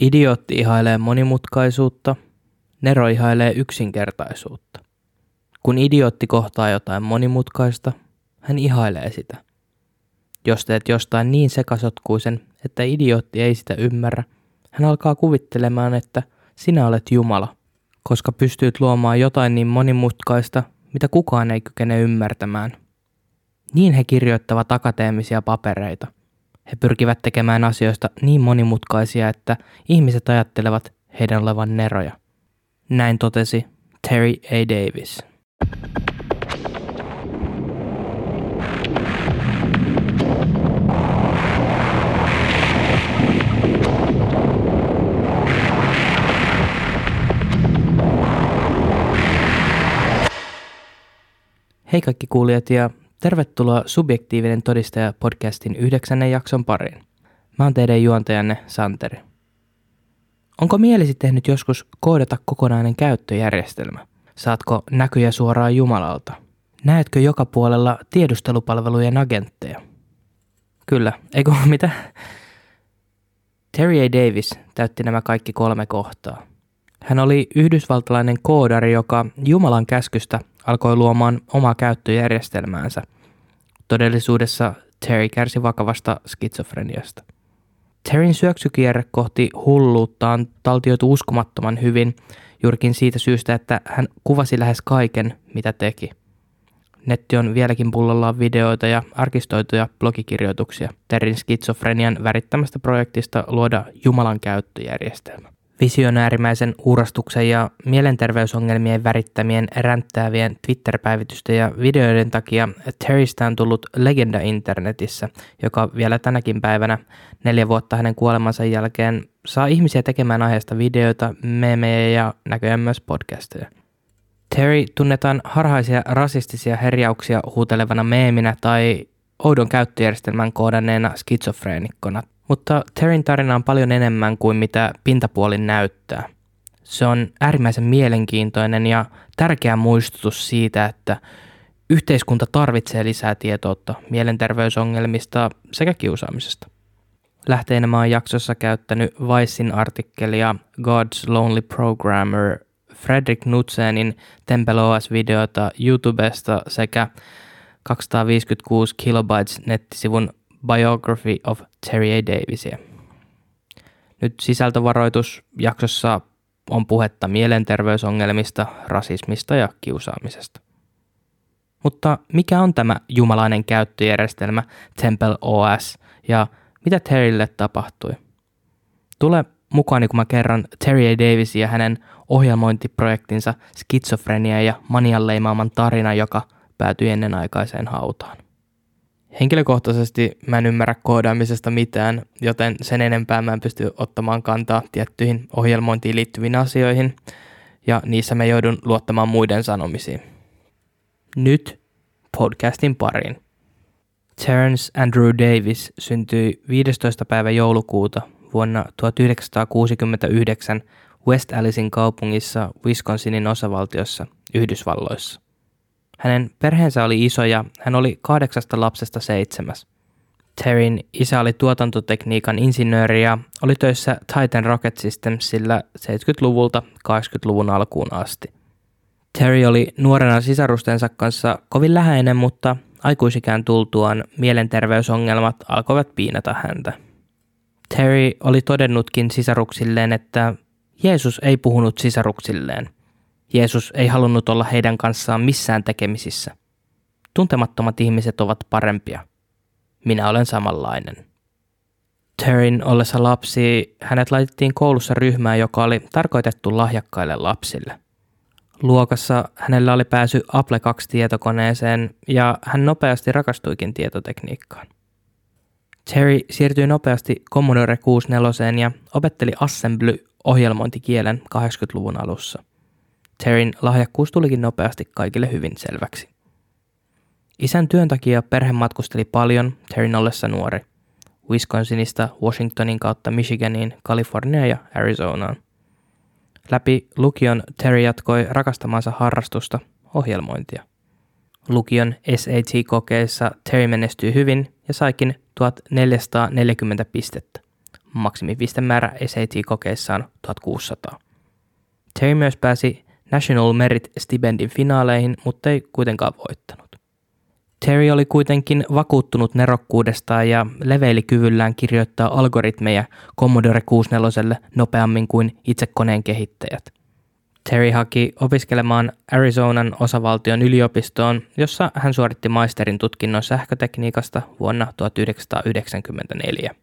Idiootti ihailee monimutkaisuutta, Nero ihailee yksinkertaisuutta. Kun idiootti kohtaa jotain monimutkaista, hän ihailee sitä. Jos teet jostain niin sekasotkuisen, että idiootti ei sitä ymmärrä, hän alkaa kuvittelemaan, että sinä olet Jumala, koska pystyt luomaan jotain niin monimutkaista, mitä kukaan ei kykene ymmärtämään. Niin he kirjoittavat akateemisia papereita. He pyrkivät tekemään asioista niin monimutkaisia, että ihmiset ajattelevat heidän olevan neroja. Näin totesi Terry A. Davis. Hei kaikki kuulijat ja tervetuloa Subjektiivinen todistaja podcastin yhdeksännen jakson pariin. Mä oon teidän juontajanne Santeri. Onko mielisi tehnyt joskus koodata kokonainen käyttöjärjestelmä? Saatko näkyjä suoraan Jumalalta? Näetkö joka puolella tiedustelupalvelujen agentteja? Kyllä, eikö mitä? Terry A. Davis täytti nämä kaikki kolme kohtaa. Hän oli yhdysvaltalainen koodari, joka Jumalan käskystä alkoi luomaan omaa käyttöjärjestelmäänsä. Todellisuudessa Terry kärsi vakavasta skitsofreniasta. Terryn syöksykierre kohti hulluutta on taltioitu uskomattoman hyvin juurikin siitä syystä, että hän kuvasi lähes kaiken, mitä teki. Netti on vieläkin pullollaan videoita ja arkistoituja blogikirjoituksia Terrin skitsofrenian värittämästä projektista luoda Jumalan käyttöjärjestelmä. Visionäärimäisen uurastuksen ja mielenterveysongelmien värittämien ränttäävien Twitter-päivitysten ja videoiden takia Terrystä on tullut legenda internetissä, joka vielä tänäkin päivänä, neljä vuotta hänen kuolemansa jälkeen, saa ihmisiä tekemään aiheesta videoita, meemejä ja näköjään myös podcasteja. Terry tunnetaan harhaisia rasistisia herjauksia huutelevana meeminä tai oudon käyttöjärjestelmän koodanneena skitsofreenikkona mutta Terrin tarina on paljon enemmän kuin mitä pintapuolin näyttää. Se on äärimmäisen mielenkiintoinen ja tärkeä muistutus siitä, että yhteiskunta tarvitsee lisää tietoutta mielenterveysongelmista sekä kiusaamisesta. Lähteenä mä oon jaksossa käyttänyt Vicein artikkelia God's Lonely Programmer Frederick Nutsenin Temple OS-videota YouTubesta sekä 256 kilobytes nettisivun Biography of Terry A. Davisia. Nyt sisältövaroitus jaksossa on puhetta mielenterveysongelmista, rasismista ja kiusaamisesta. Mutta mikä on tämä jumalainen käyttöjärjestelmä Temple OS ja mitä Terrylle tapahtui? Tule mukaan, kun mä kerron Terry A. Davisin ja hänen ohjelmointiprojektinsa skitsofrenia ja manian leimaaman tarina, joka päätyi ennenaikaiseen hautaan. Henkilökohtaisesti mä en ymmärrä koodaamisesta mitään, joten sen enempää mä en pysty ottamaan kantaa tiettyihin ohjelmointiin liittyviin asioihin, ja niissä mä joudun luottamaan muiden sanomisiin. Nyt podcastin pariin. Terence Andrew Davis syntyi 15. päivä joulukuuta vuonna 1969 West Allisin kaupungissa Wisconsinin osavaltiossa Yhdysvalloissa. Hänen perheensä oli iso ja hän oli kahdeksasta lapsesta seitsemäs. Terryn isä oli tuotantotekniikan insinööri ja oli töissä Titan Rocket Systemsillä 70-luvulta 80-luvun alkuun asti. Terry oli nuorena sisarustensa kanssa kovin läheinen, mutta aikuisikään tultuaan mielenterveysongelmat alkoivat piinata häntä. Terry oli todennutkin sisaruksilleen, että Jeesus ei puhunut sisaruksilleen – Jeesus ei halunnut olla heidän kanssaan missään tekemisissä. Tuntemattomat ihmiset ovat parempia. Minä olen samanlainen. Terrin ollessa lapsi, hänet laitettiin koulussa ryhmään, joka oli tarkoitettu lahjakkaille lapsille. Luokassa hänellä oli pääsy Apple 2-tietokoneeseen ja hän nopeasti rakastuikin tietotekniikkaan. Terry siirtyi nopeasti Commodore 64 ja opetteli assembly-ohjelmointikielen 80-luvun alussa. Terryn lahjakkuus tulikin nopeasti kaikille hyvin selväksi. Isän työn takia perhe matkusteli paljon Terryn ollessa nuori. Wisconsinista Washingtonin kautta Michiganiin, Kaliforniaan ja Arizonaan. Läpi lukion Terry jatkoi rakastamansa harrastusta, ohjelmointia. Lukion SAT-kokeessa Terry menestyi hyvin ja saikin 1440 pistettä. maksimipistemäärä SAT-kokeissaan 1600. Terry myös pääsi National Merit Stipendin finaaleihin, mutta ei kuitenkaan voittanut. Terry oli kuitenkin vakuuttunut nerokkuudestaan ja leveili kyvyllään kirjoittaa algoritmeja Commodore 64 nopeammin kuin itse koneen kehittäjät. Terry haki opiskelemaan Arizonan osavaltion yliopistoon, jossa hän suoritti maisterin tutkinnon sähkötekniikasta vuonna 1994.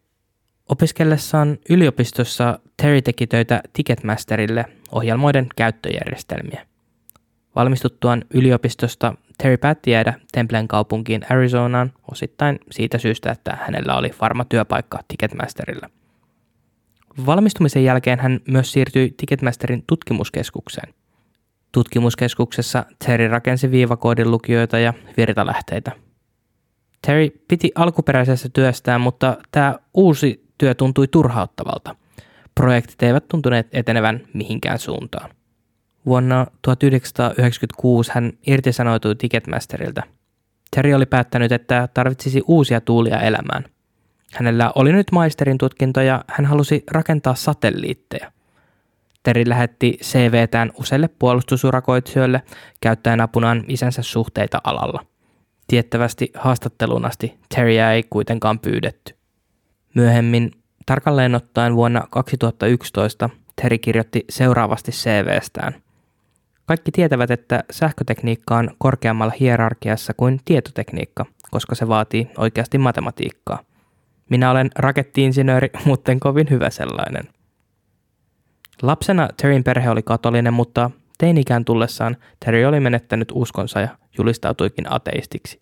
Opiskellessaan yliopistossa Terry teki töitä Ticketmasterille ohjelmoiden käyttöjärjestelmiä. Valmistuttuaan yliopistosta Terry päätti jäädä Templen kaupunkiin Arizonaan osittain siitä syystä, että hänellä oli farmatyöpaikka Ticketmasterilla. Valmistumisen jälkeen hän myös siirtyi Ticketmasterin tutkimuskeskukseen. Tutkimuskeskuksessa Terry rakensi viivakoodin lukijoita ja virtalähteitä. Terry piti alkuperäisessä työstään, mutta tämä uusi työ tuntui turhauttavalta. Projektit eivät tuntuneet etenevän mihinkään suuntaan. Vuonna 1996 hän irtisanoitui Ticketmasterilta. Terry oli päättänyt, että tarvitsisi uusia tuulia elämään. Hänellä oli nyt maisterin tutkinto ja hän halusi rakentaa satelliitteja. Terry lähetti CVtään useille puolustusurakoitsijoille käyttäen apunaan isänsä suhteita alalla. Tiettävästi haastatteluun asti Terryä ei kuitenkaan pyydetty. Myöhemmin, tarkalleen ottaen vuonna 2011, Terry kirjoitti seuraavasti CVstään – kaikki tietävät, että sähkötekniikka on korkeammalla hierarkiassa kuin tietotekniikka, koska se vaatii oikeasti matematiikkaa. Minä olen rakettiinsinööri, mutta en kovin hyvä sellainen. Lapsena Terryn perhe oli katolinen, mutta teinikään tullessaan Terry oli menettänyt uskonsa ja julistautuikin ateistiksi.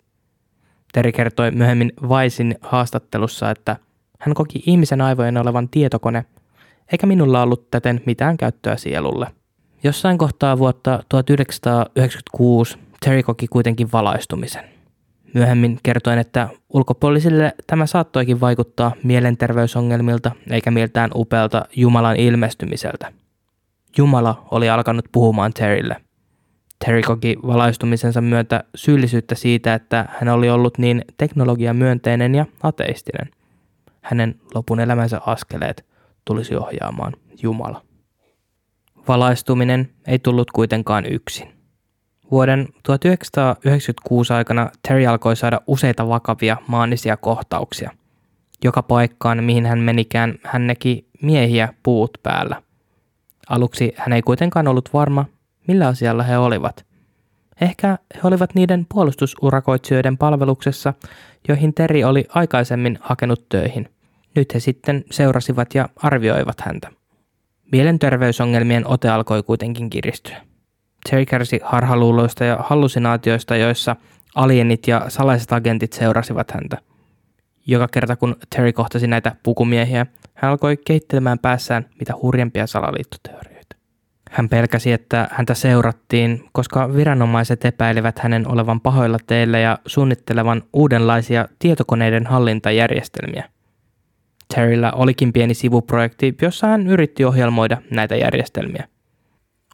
Terry kertoi myöhemmin Vaisin haastattelussa, että hän koki ihmisen aivojen olevan tietokone, eikä minulla ollut täten mitään käyttöä sielulle. Jossain kohtaa vuotta 1996 Terry koki kuitenkin valaistumisen. Myöhemmin kertoin, että ulkopuolisille tämä saattoikin vaikuttaa mielenterveysongelmilta eikä miltään upealta Jumalan ilmestymiseltä. Jumala oli alkanut puhumaan Terrylle. Terry koki valaistumisensa myötä syyllisyyttä siitä, että hän oli ollut niin teknologiamyönteinen ja ateistinen. Hänen lopun elämänsä askeleet tulisi ohjaamaan Jumala. Valaistuminen ei tullut kuitenkaan yksin. Vuoden 1996 aikana Terry alkoi saada useita vakavia maanisia kohtauksia. Joka paikkaan, mihin hän menikään, hän näki miehiä puut päällä. Aluksi hän ei kuitenkaan ollut varma, millä asialla he olivat. Ehkä he olivat niiden puolustusurakoitsijoiden palveluksessa, joihin Terry oli aikaisemmin hakenut töihin. Nyt he sitten seurasivat ja arvioivat häntä. Mielenterveysongelmien ote alkoi kuitenkin kiristyä. Terry kärsi harhaluuloista ja hallusinaatioista, joissa alienit ja salaiset agentit seurasivat häntä. Joka kerta kun Terry kohtasi näitä pukumiehiä, hän alkoi kehittelemään päässään mitä hurjempia salaliittoteorioita. Hän pelkäsi, että häntä seurattiin, koska viranomaiset epäilivät hänen olevan pahoilla teillä ja suunnittelevan uudenlaisia tietokoneiden hallintajärjestelmiä – Terryllä olikin pieni sivuprojekti, jossa hän yritti ohjelmoida näitä järjestelmiä.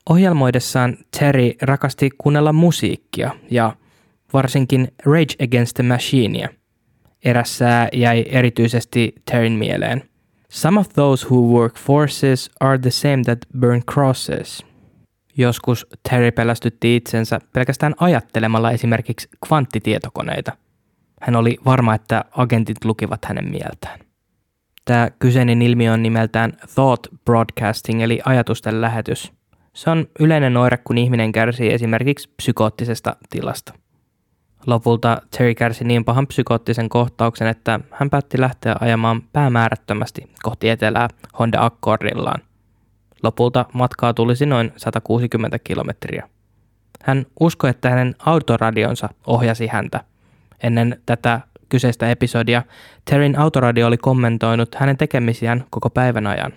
Ohjelmoidessaan Terry rakasti kuunnella musiikkia ja varsinkin Rage Against the Machinea. Erässä jäi erityisesti Terryn mieleen. Some of those who work forces are the same that burn crosses. Joskus Terry pelästytti itsensä pelkästään ajattelemalla esimerkiksi kvanttitietokoneita. Hän oli varma, että agentit lukivat hänen mieltään. Tämä kyseinen ilmiö on nimeltään thought broadcasting eli ajatusten lähetys. Se on yleinen oire, kun ihminen kärsii esimerkiksi psykoottisesta tilasta. Lopulta Terry kärsi niin pahan psykoottisen kohtauksen, että hän päätti lähteä ajamaan päämäärättömästi kohti etelää Honda Accordillaan. Lopulta matkaa tulisi noin 160 kilometriä. Hän uskoi, että hänen autoradionsa ohjasi häntä. Ennen tätä kyseistä episodia, Terryn autoradio oli kommentoinut hänen tekemisiään koko päivän ajan.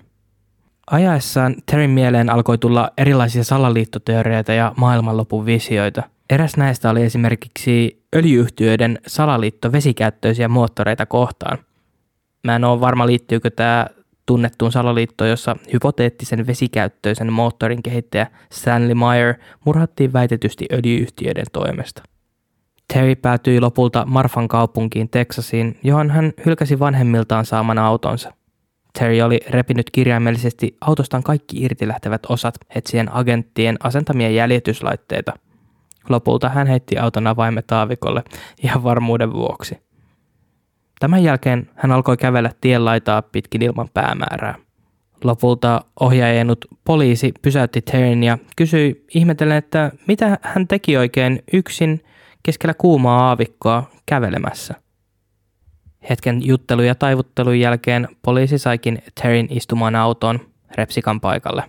Ajaessaan Terryn mieleen alkoi tulla erilaisia salaliittoteorioita ja maailmanlopun visioita. Eräs näistä oli esimerkiksi öljyyhtiöiden salaliitto vesikäyttöisiä moottoreita kohtaan. Mä en ole varma liittyykö tämä tunnettuun salaliittoon, jossa hypoteettisen vesikäyttöisen moottorin kehittäjä Stanley Meyer murhattiin väitetysti öljyyhtiöiden toimesta. Terry päätyi lopulta Marfan kaupunkiin Teksasiin, johon hän hylkäsi vanhemmiltaan saaman autonsa. Terry oli repinyt kirjaimellisesti autostaan kaikki irti lähtevät osat etsien agenttien asentamia jäljityslaitteita. Lopulta hän heitti auton avaimet aavikolle ihan varmuuden vuoksi. Tämän jälkeen hän alkoi kävellä tien laitaa pitkin ilman päämäärää. Lopulta ohjaajanut poliisi pysäytti Terryn ja kysyi ihmetellen, että mitä hän teki oikein yksin keskellä kuumaa aavikkoa kävelemässä. Hetken juttelu ja taivuttelun jälkeen poliisi saikin Terryn istumaan autoon Repsikan paikalle.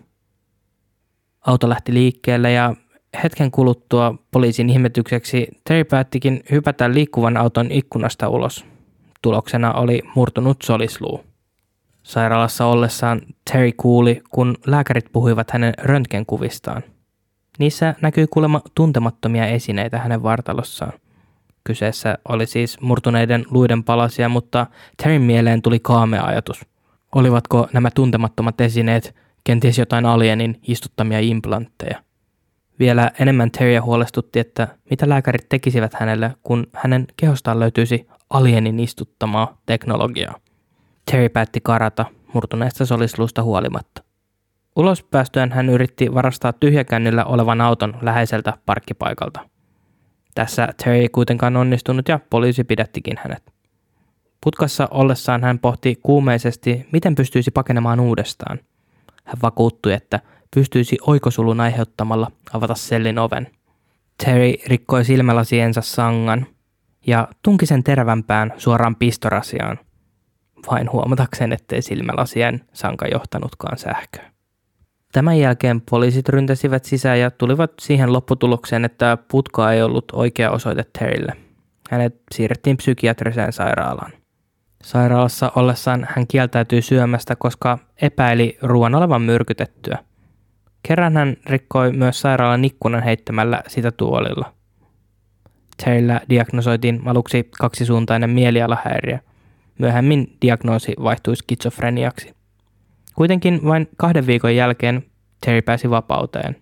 Auto lähti liikkeelle ja hetken kuluttua poliisin ihmetykseksi Terry päättikin hypätä liikkuvan auton ikkunasta ulos. Tuloksena oli murtunut solisluu. Sairaalassa ollessaan Terry kuuli, kun lääkärit puhuivat hänen röntgenkuvistaan. Niissä näkyy kuulemma tuntemattomia esineitä hänen vartalossaan. Kyseessä oli siis murtuneiden luiden palasia, mutta Terryn mieleen tuli kaamea ajatus. Olivatko nämä tuntemattomat esineet kenties jotain alienin istuttamia implantteja? Vielä enemmän Terryä huolestutti, että mitä lääkärit tekisivät hänelle, kun hänen kehostaan löytyisi alienin istuttamaa teknologiaa. Terry päätti karata murtuneesta solisluusta huolimatta. Ulos päästyään hän yritti varastaa tyhjäkännillä olevan auton läheiseltä parkkipaikalta. Tässä Terry ei kuitenkaan onnistunut ja poliisi pidättikin hänet. Putkassa ollessaan hän pohti kuumeisesti, miten pystyisi pakenemaan uudestaan. Hän vakuuttui, että pystyisi oikosulun aiheuttamalla avata sellin oven. Terry rikkoi silmälasiensa sangan ja tunki sen terävämpään suoraan pistorasiaan vain huomatakseen, ettei silmälasien sanka johtanutkaan sähköä. Tämän jälkeen poliisit ryntäsivät sisään ja tulivat siihen lopputulokseen, että putka ei ollut oikea osoite Terrylle. Hänet siirrettiin psykiatriseen sairaalaan. Sairaalassa ollessaan hän kieltäytyi syömästä, koska epäili ruoan olevan myrkytettyä. Kerran hän rikkoi myös sairaalan ikkunan heittämällä sitä tuolilla. Terryllä diagnosoitiin aluksi kaksisuuntainen mielialahäiriö – Myöhemmin diagnoosi vaihtui skitsofreniaksi. Kuitenkin vain kahden viikon jälkeen Terry pääsi vapauteen.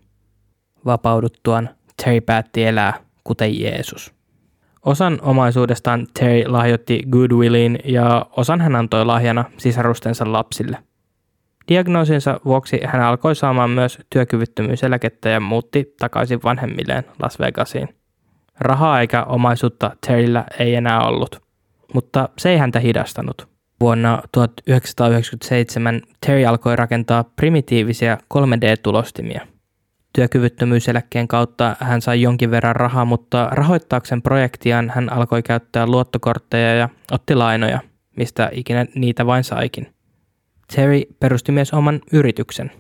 Vapauduttuaan Terry päätti elää kuten Jeesus. Osan omaisuudestaan Terry lahjoitti Goodwilliin ja osan hän antoi lahjana sisarustensa lapsille. Diagnoosinsa vuoksi hän alkoi saamaan myös työkyvyttömyyseläkettä ja muutti takaisin vanhemmilleen Las Vegasiin. Rahaa eikä omaisuutta Terryllä ei enää ollut mutta se ei häntä hidastanut. Vuonna 1997 Terry alkoi rakentaa primitiivisiä 3D-tulostimia. Työkyvyttömyyseläkkeen kautta hän sai jonkin verran rahaa, mutta rahoittaakseen projektiaan hän alkoi käyttää luottokortteja ja otti lainoja, mistä ikinä niitä vain saikin. Terry perusti myös oman yrityksen.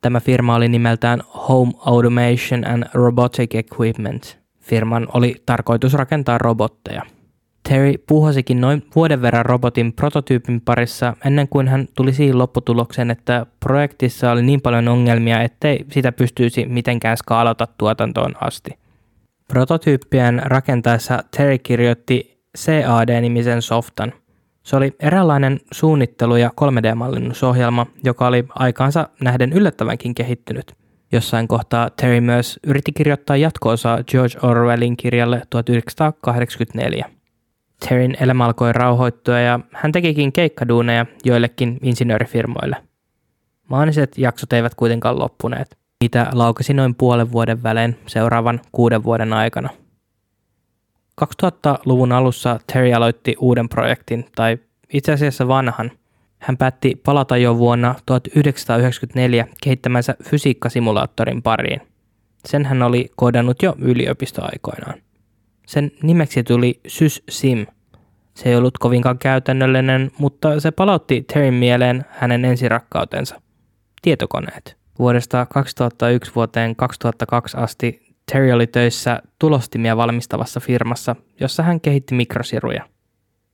Tämä firma oli nimeltään Home Automation and Robotic Equipment. Firman oli tarkoitus rakentaa robotteja – Terry puhosikin noin vuoden verran robotin prototyypin parissa ennen kuin hän tuli siihen lopputulokseen, että projektissa oli niin paljon ongelmia, ettei sitä pystyisi mitenkään skaalata tuotantoon asti. Prototyyppien rakentaessa Terry kirjoitti CAD-nimisen softan. Se oli eräänlainen suunnittelu- ja 3D-mallinnusohjelma, joka oli aikaansa nähden yllättävänkin kehittynyt. Jossain kohtaa Terry myös yritti kirjoittaa jatkoosaa George Orwellin kirjalle 1984. Terryn elämä alkoi rauhoittua ja hän tekikin keikkaduuneja joillekin insinöörifirmoille. Maaniset jaksot eivät kuitenkaan loppuneet. Niitä laukesi noin puolen vuoden välein seuraavan kuuden vuoden aikana. 2000-luvun alussa Terry aloitti uuden projektin, tai itse asiassa vanhan. Hän päätti palata jo vuonna 1994 kehittämänsä fysiikkasimulaattorin pariin. Sen hän oli koodannut jo yliopistoaikoinaan. Sen nimeksi tuli SysSim. Se ei ollut kovinkaan käytännöllinen, mutta se palautti Terryn mieleen hänen ensirakkautensa. Tietokoneet. Vuodesta 2001 vuoteen 2002 asti Terry oli töissä tulostimia valmistavassa firmassa, jossa hän kehitti mikrosiruja.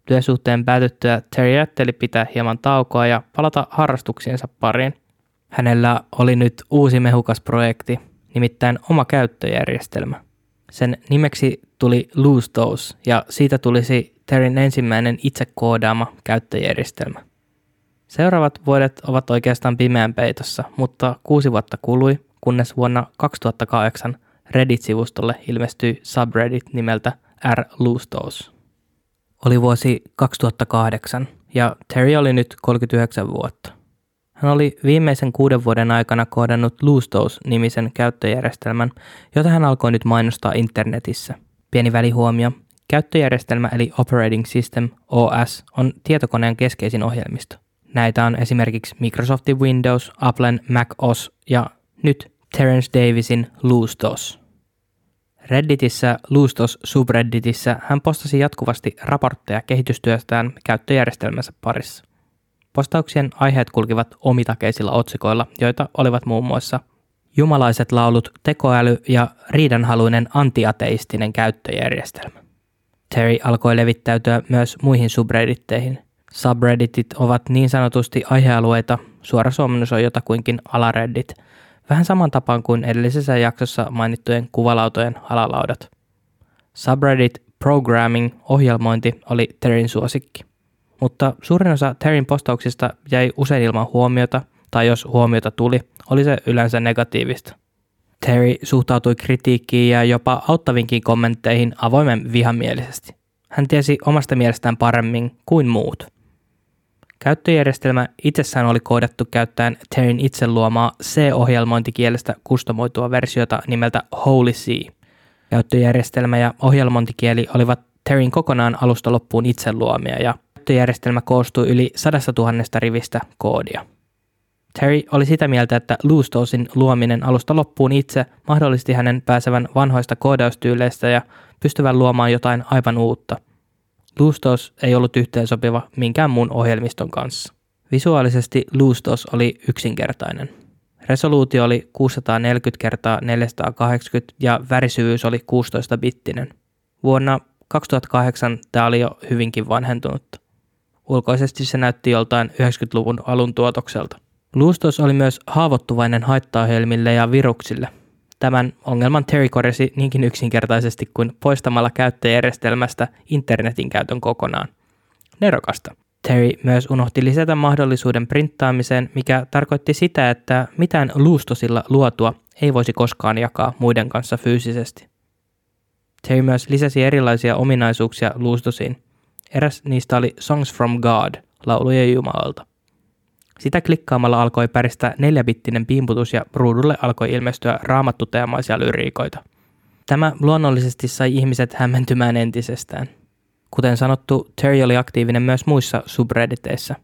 Työsuhteen päätyttyä Terry ajatteli pitää hieman taukoa ja palata harrastuksiensa pariin. Hänellä oli nyt uusi mehukas projekti, nimittäin oma käyttöjärjestelmä – sen nimeksi tuli Lose Those ja siitä tulisi Terryn ensimmäinen itse koodaama käyttöjärjestelmä. Seuraavat vuodet ovat oikeastaan pimeän peitossa, mutta kuusi vuotta kului, kunnes vuonna 2008 Reddit-sivustolle ilmestyi subreddit nimeltä R. Lustos. Oli vuosi 2008 ja Terry oli nyt 39 vuotta. Hän oli viimeisen kuuden vuoden aikana kohdannut Loostos-nimisen käyttöjärjestelmän, jota hän alkoi nyt mainostaa internetissä. Pieni välihuomio. Käyttöjärjestelmä eli Operating System, OS, on tietokoneen keskeisin ohjelmisto. Näitä on esimerkiksi Microsoftin Windows, Applen Mac OS ja nyt Terence Davisin Loostos. Redditissä Loostos subredditissä hän postasi jatkuvasti raportteja kehitystyöstään käyttöjärjestelmänsä parissa. Postauksien aiheet kulkivat omitakeisilla otsikoilla, joita olivat muun muassa Jumalaiset laulut, tekoäly ja riidanhaluinen antiateistinen käyttöjärjestelmä. Terry alkoi levittäytyä myös muihin subredditteihin. Subredditit ovat niin sanotusti aihealueita, suora suomennus on jotakuinkin alareddit, vähän saman tapaan kuin edellisessä jaksossa mainittujen kuvalautojen alalaudat. Subreddit Programming ohjelmointi oli Terryn suosikki mutta suurin osa Terryn postauksista jäi usein ilman huomiota, tai jos huomiota tuli, oli se yleensä negatiivista. Terry suhtautui kritiikkiin ja jopa auttavinkin kommentteihin avoimen vihamielisesti. Hän tiesi omasta mielestään paremmin kuin muut. Käyttöjärjestelmä itsessään oli koodattu käyttäen Terryn itse luomaa C-ohjelmointikielestä kustomoitua versiota nimeltä Holy C. Käyttöjärjestelmä ja ohjelmointikieli olivat Terryn kokonaan alusta loppuun itse luomia ja käyttöjärjestelmä koostuu yli sadasta tuhannesta rivistä koodia. Terry oli sitä mieltä, että Lustosin luominen alusta loppuun itse mahdollisti hänen pääsevän vanhoista koodaustyyleistä ja pystyvän luomaan jotain aivan uutta. Lustos ei ollut yhteensopiva minkään muun ohjelmiston kanssa. Visuaalisesti Lustos oli yksinkertainen. Resoluutio oli 640 x 480 ja värisyvyys oli 16-bittinen. Vuonna 2008 tämä oli jo hyvinkin vanhentunutta. Ulkoisesti se näytti joltain 90-luvun alun tuotokselta. Luustos oli myös haavoittuvainen haittaohjelmille ja viruksille. Tämän ongelman Terry korjasi niinkin yksinkertaisesti kuin poistamalla käyttöjärjestelmästä internetin käytön kokonaan. Nerokasta. Terry myös unohti lisätä mahdollisuuden printtaamiseen, mikä tarkoitti sitä, että mitään luustosilla luotua ei voisi koskaan jakaa muiden kanssa fyysisesti. Terry myös lisäsi erilaisia ominaisuuksia luustosiin – Eräs niistä oli Songs from God, laulujen Jumalalta. Sitä klikkaamalla alkoi päristä neljäbittinen pimputus ja ruudulle alkoi ilmestyä raamattuteemaisia lyriikoita. Tämä luonnollisesti sai ihmiset hämmentymään entisestään. Kuten sanottu, Terry oli aktiivinen myös muissa subredditeissa.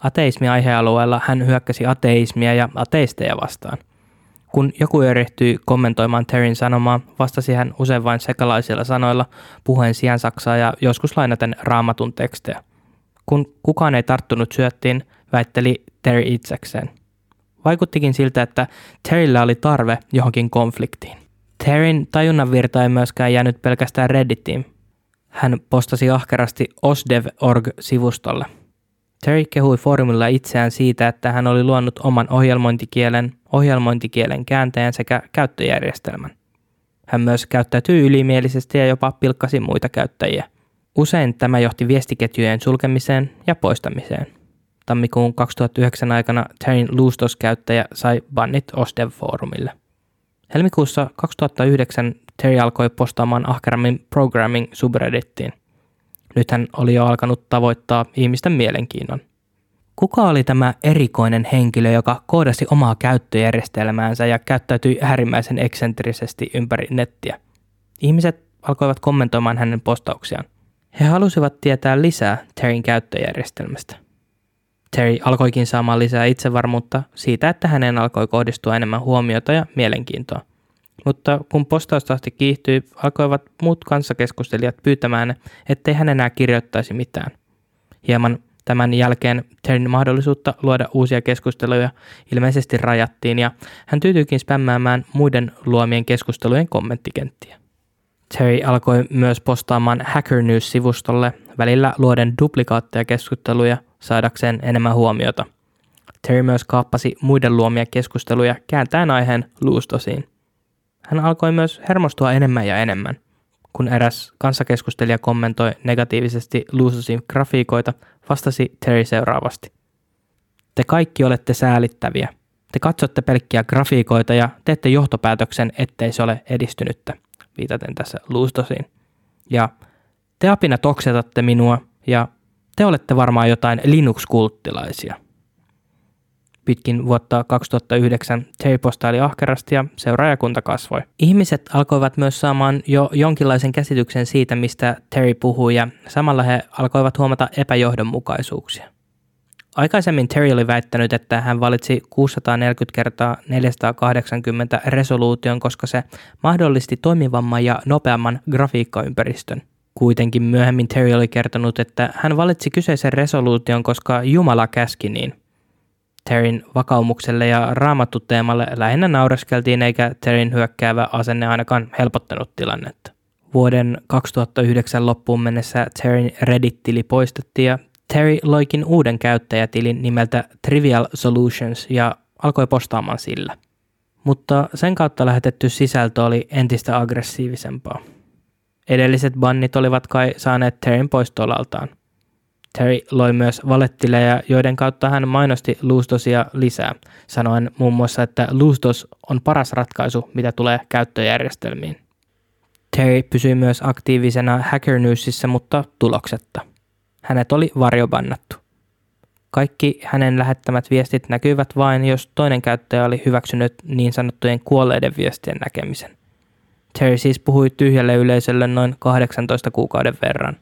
Ateismi-aihealueella hän hyökkäsi ateismia ja ateisteja vastaan. Kun joku yrittyi kommentoimaan Terryn sanomaa, vastasi hän usein vain sekalaisilla sanoilla, puheen sijaan saksaa ja joskus lainaten raamatun tekstejä. Kun kukaan ei tarttunut syöttiin, väitteli Terry itsekseen. Vaikuttikin siltä, että Terryllä oli tarve johonkin konfliktiin. Terryn tajunnanvirta ei myöskään jäänyt pelkästään Reddittiin. Hän postasi ahkerasti osdev.org-sivustolle – Terry kehui foorumilla itseään siitä, että hän oli luonut oman ohjelmointikielen, ohjelmointikielen kääntäjän sekä käyttöjärjestelmän. Hän myös käyttäytyi ylimielisesti ja jopa pilkkasi muita käyttäjiä. Usein tämä johti viestiketjujen sulkemiseen ja poistamiseen. Tammikuun 2009 aikana Terryn Lustos-käyttäjä sai bannit Osdev-foorumille. Helmikuussa 2009 Terry alkoi postaamaan ahkerammin programming subreddittiin – nyt hän oli jo alkanut tavoittaa ihmisten mielenkiinnon. Kuka oli tämä erikoinen henkilö, joka koodasi omaa käyttöjärjestelmäänsä ja käyttäytyi äärimmäisen eksentrisesti ympäri nettiä? Ihmiset alkoivat kommentoimaan hänen postauksiaan. He halusivat tietää lisää Terryn käyttöjärjestelmästä. Terry alkoikin saamaan lisää itsevarmuutta siitä, että hänen alkoi kohdistua enemmän huomiota ja mielenkiintoa. Mutta kun postaustahti kiihtyi, alkoivat muut kanssakeskustelijat pyytämään, ettei hän enää kirjoittaisi mitään. Hieman tämän jälkeen Terryn mahdollisuutta luoda uusia keskusteluja ilmeisesti rajattiin ja hän tyytyikin spämmäämään muiden luomien keskustelujen kommenttikenttiä. Terry alkoi myös postaamaan Hacker News-sivustolle välillä luoden duplikaatteja keskusteluja saadakseen enemmän huomiota. Terry myös kaappasi muiden luomia keskusteluja kääntäen aiheen luustosiin. Hän alkoi myös hermostua enemmän ja enemmän. Kun eräs kanssakeskustelija kommentoi negatiivisesti Luusosin grafiikoita, vastasi Terry seuraavasti. Te kaikki olette säälittäviä. Te katsotte pelkkiä grafiikoita ja teette johtopäätöksen, ettei se ole edistynyttä, viitaten tässä Luustosiin. Ja te apina toksetatte minua ja te olette varmaan jotain Linux-kulttilaisia. Pitkin vuotta 2009 Terry postaili ahkerasti ja seuraajakunta kasvoi. Ihmiset alkoivat myös saamaan jo jonkinlaisen käsityksen siitä, mistä Terry puhui ja samalla he alkoivat huomata epäjohdonmukaisuuksia. Aikaisemmin Terry oli väittänyt, että hän valitsi 640 kertaa 480 resoluution, koska se mahdollisti toimivamman ja nopeamman grafiikkaympäristön. Kuitenkin myöhemmin Terry oli kertonut, että hän valitsi kyseisen resoluution, koska Jumala käski niin. Terryn vakaumukselle ja raamattu teemalle lähinnä naureskeltiin eikä Terryn hyökkäävä asenne ainakaan helpottanut tilannetta. Vuoden 2009 loppuun mennessä Terryn Reddit-tili poistettiin ja Terry loikin uuden käyttäjätilin nimeltä Trivial Solutions ja alkoi postaamaan sillä. Mutta sen kautta lähetetty sisältö oli entistä aggressiivisempaa. Edelliset bannit olivat kai saaneet Terryn poistolaltaan. Terry loi myös valettileja, joiden kautta hän mainosti Luustosia lisää, sanoen muun muassa, että Luustos on paras ratkaisu, mitä tulee käyttöjärjestelmiin. Terry pysyi myös aktiivisena Hacker Newsissa, mutta tuloksetta. Hänet oli varjobannattu. Kaikki hänen lähettämät viestit näkyivät vain, jos toinen käyttäjä oli hyväksynyt niin sanottujen kuolleiden viestien näkemisen. Terry siis puhui tyhjälle yleisölle noin 18 kuukauden verran.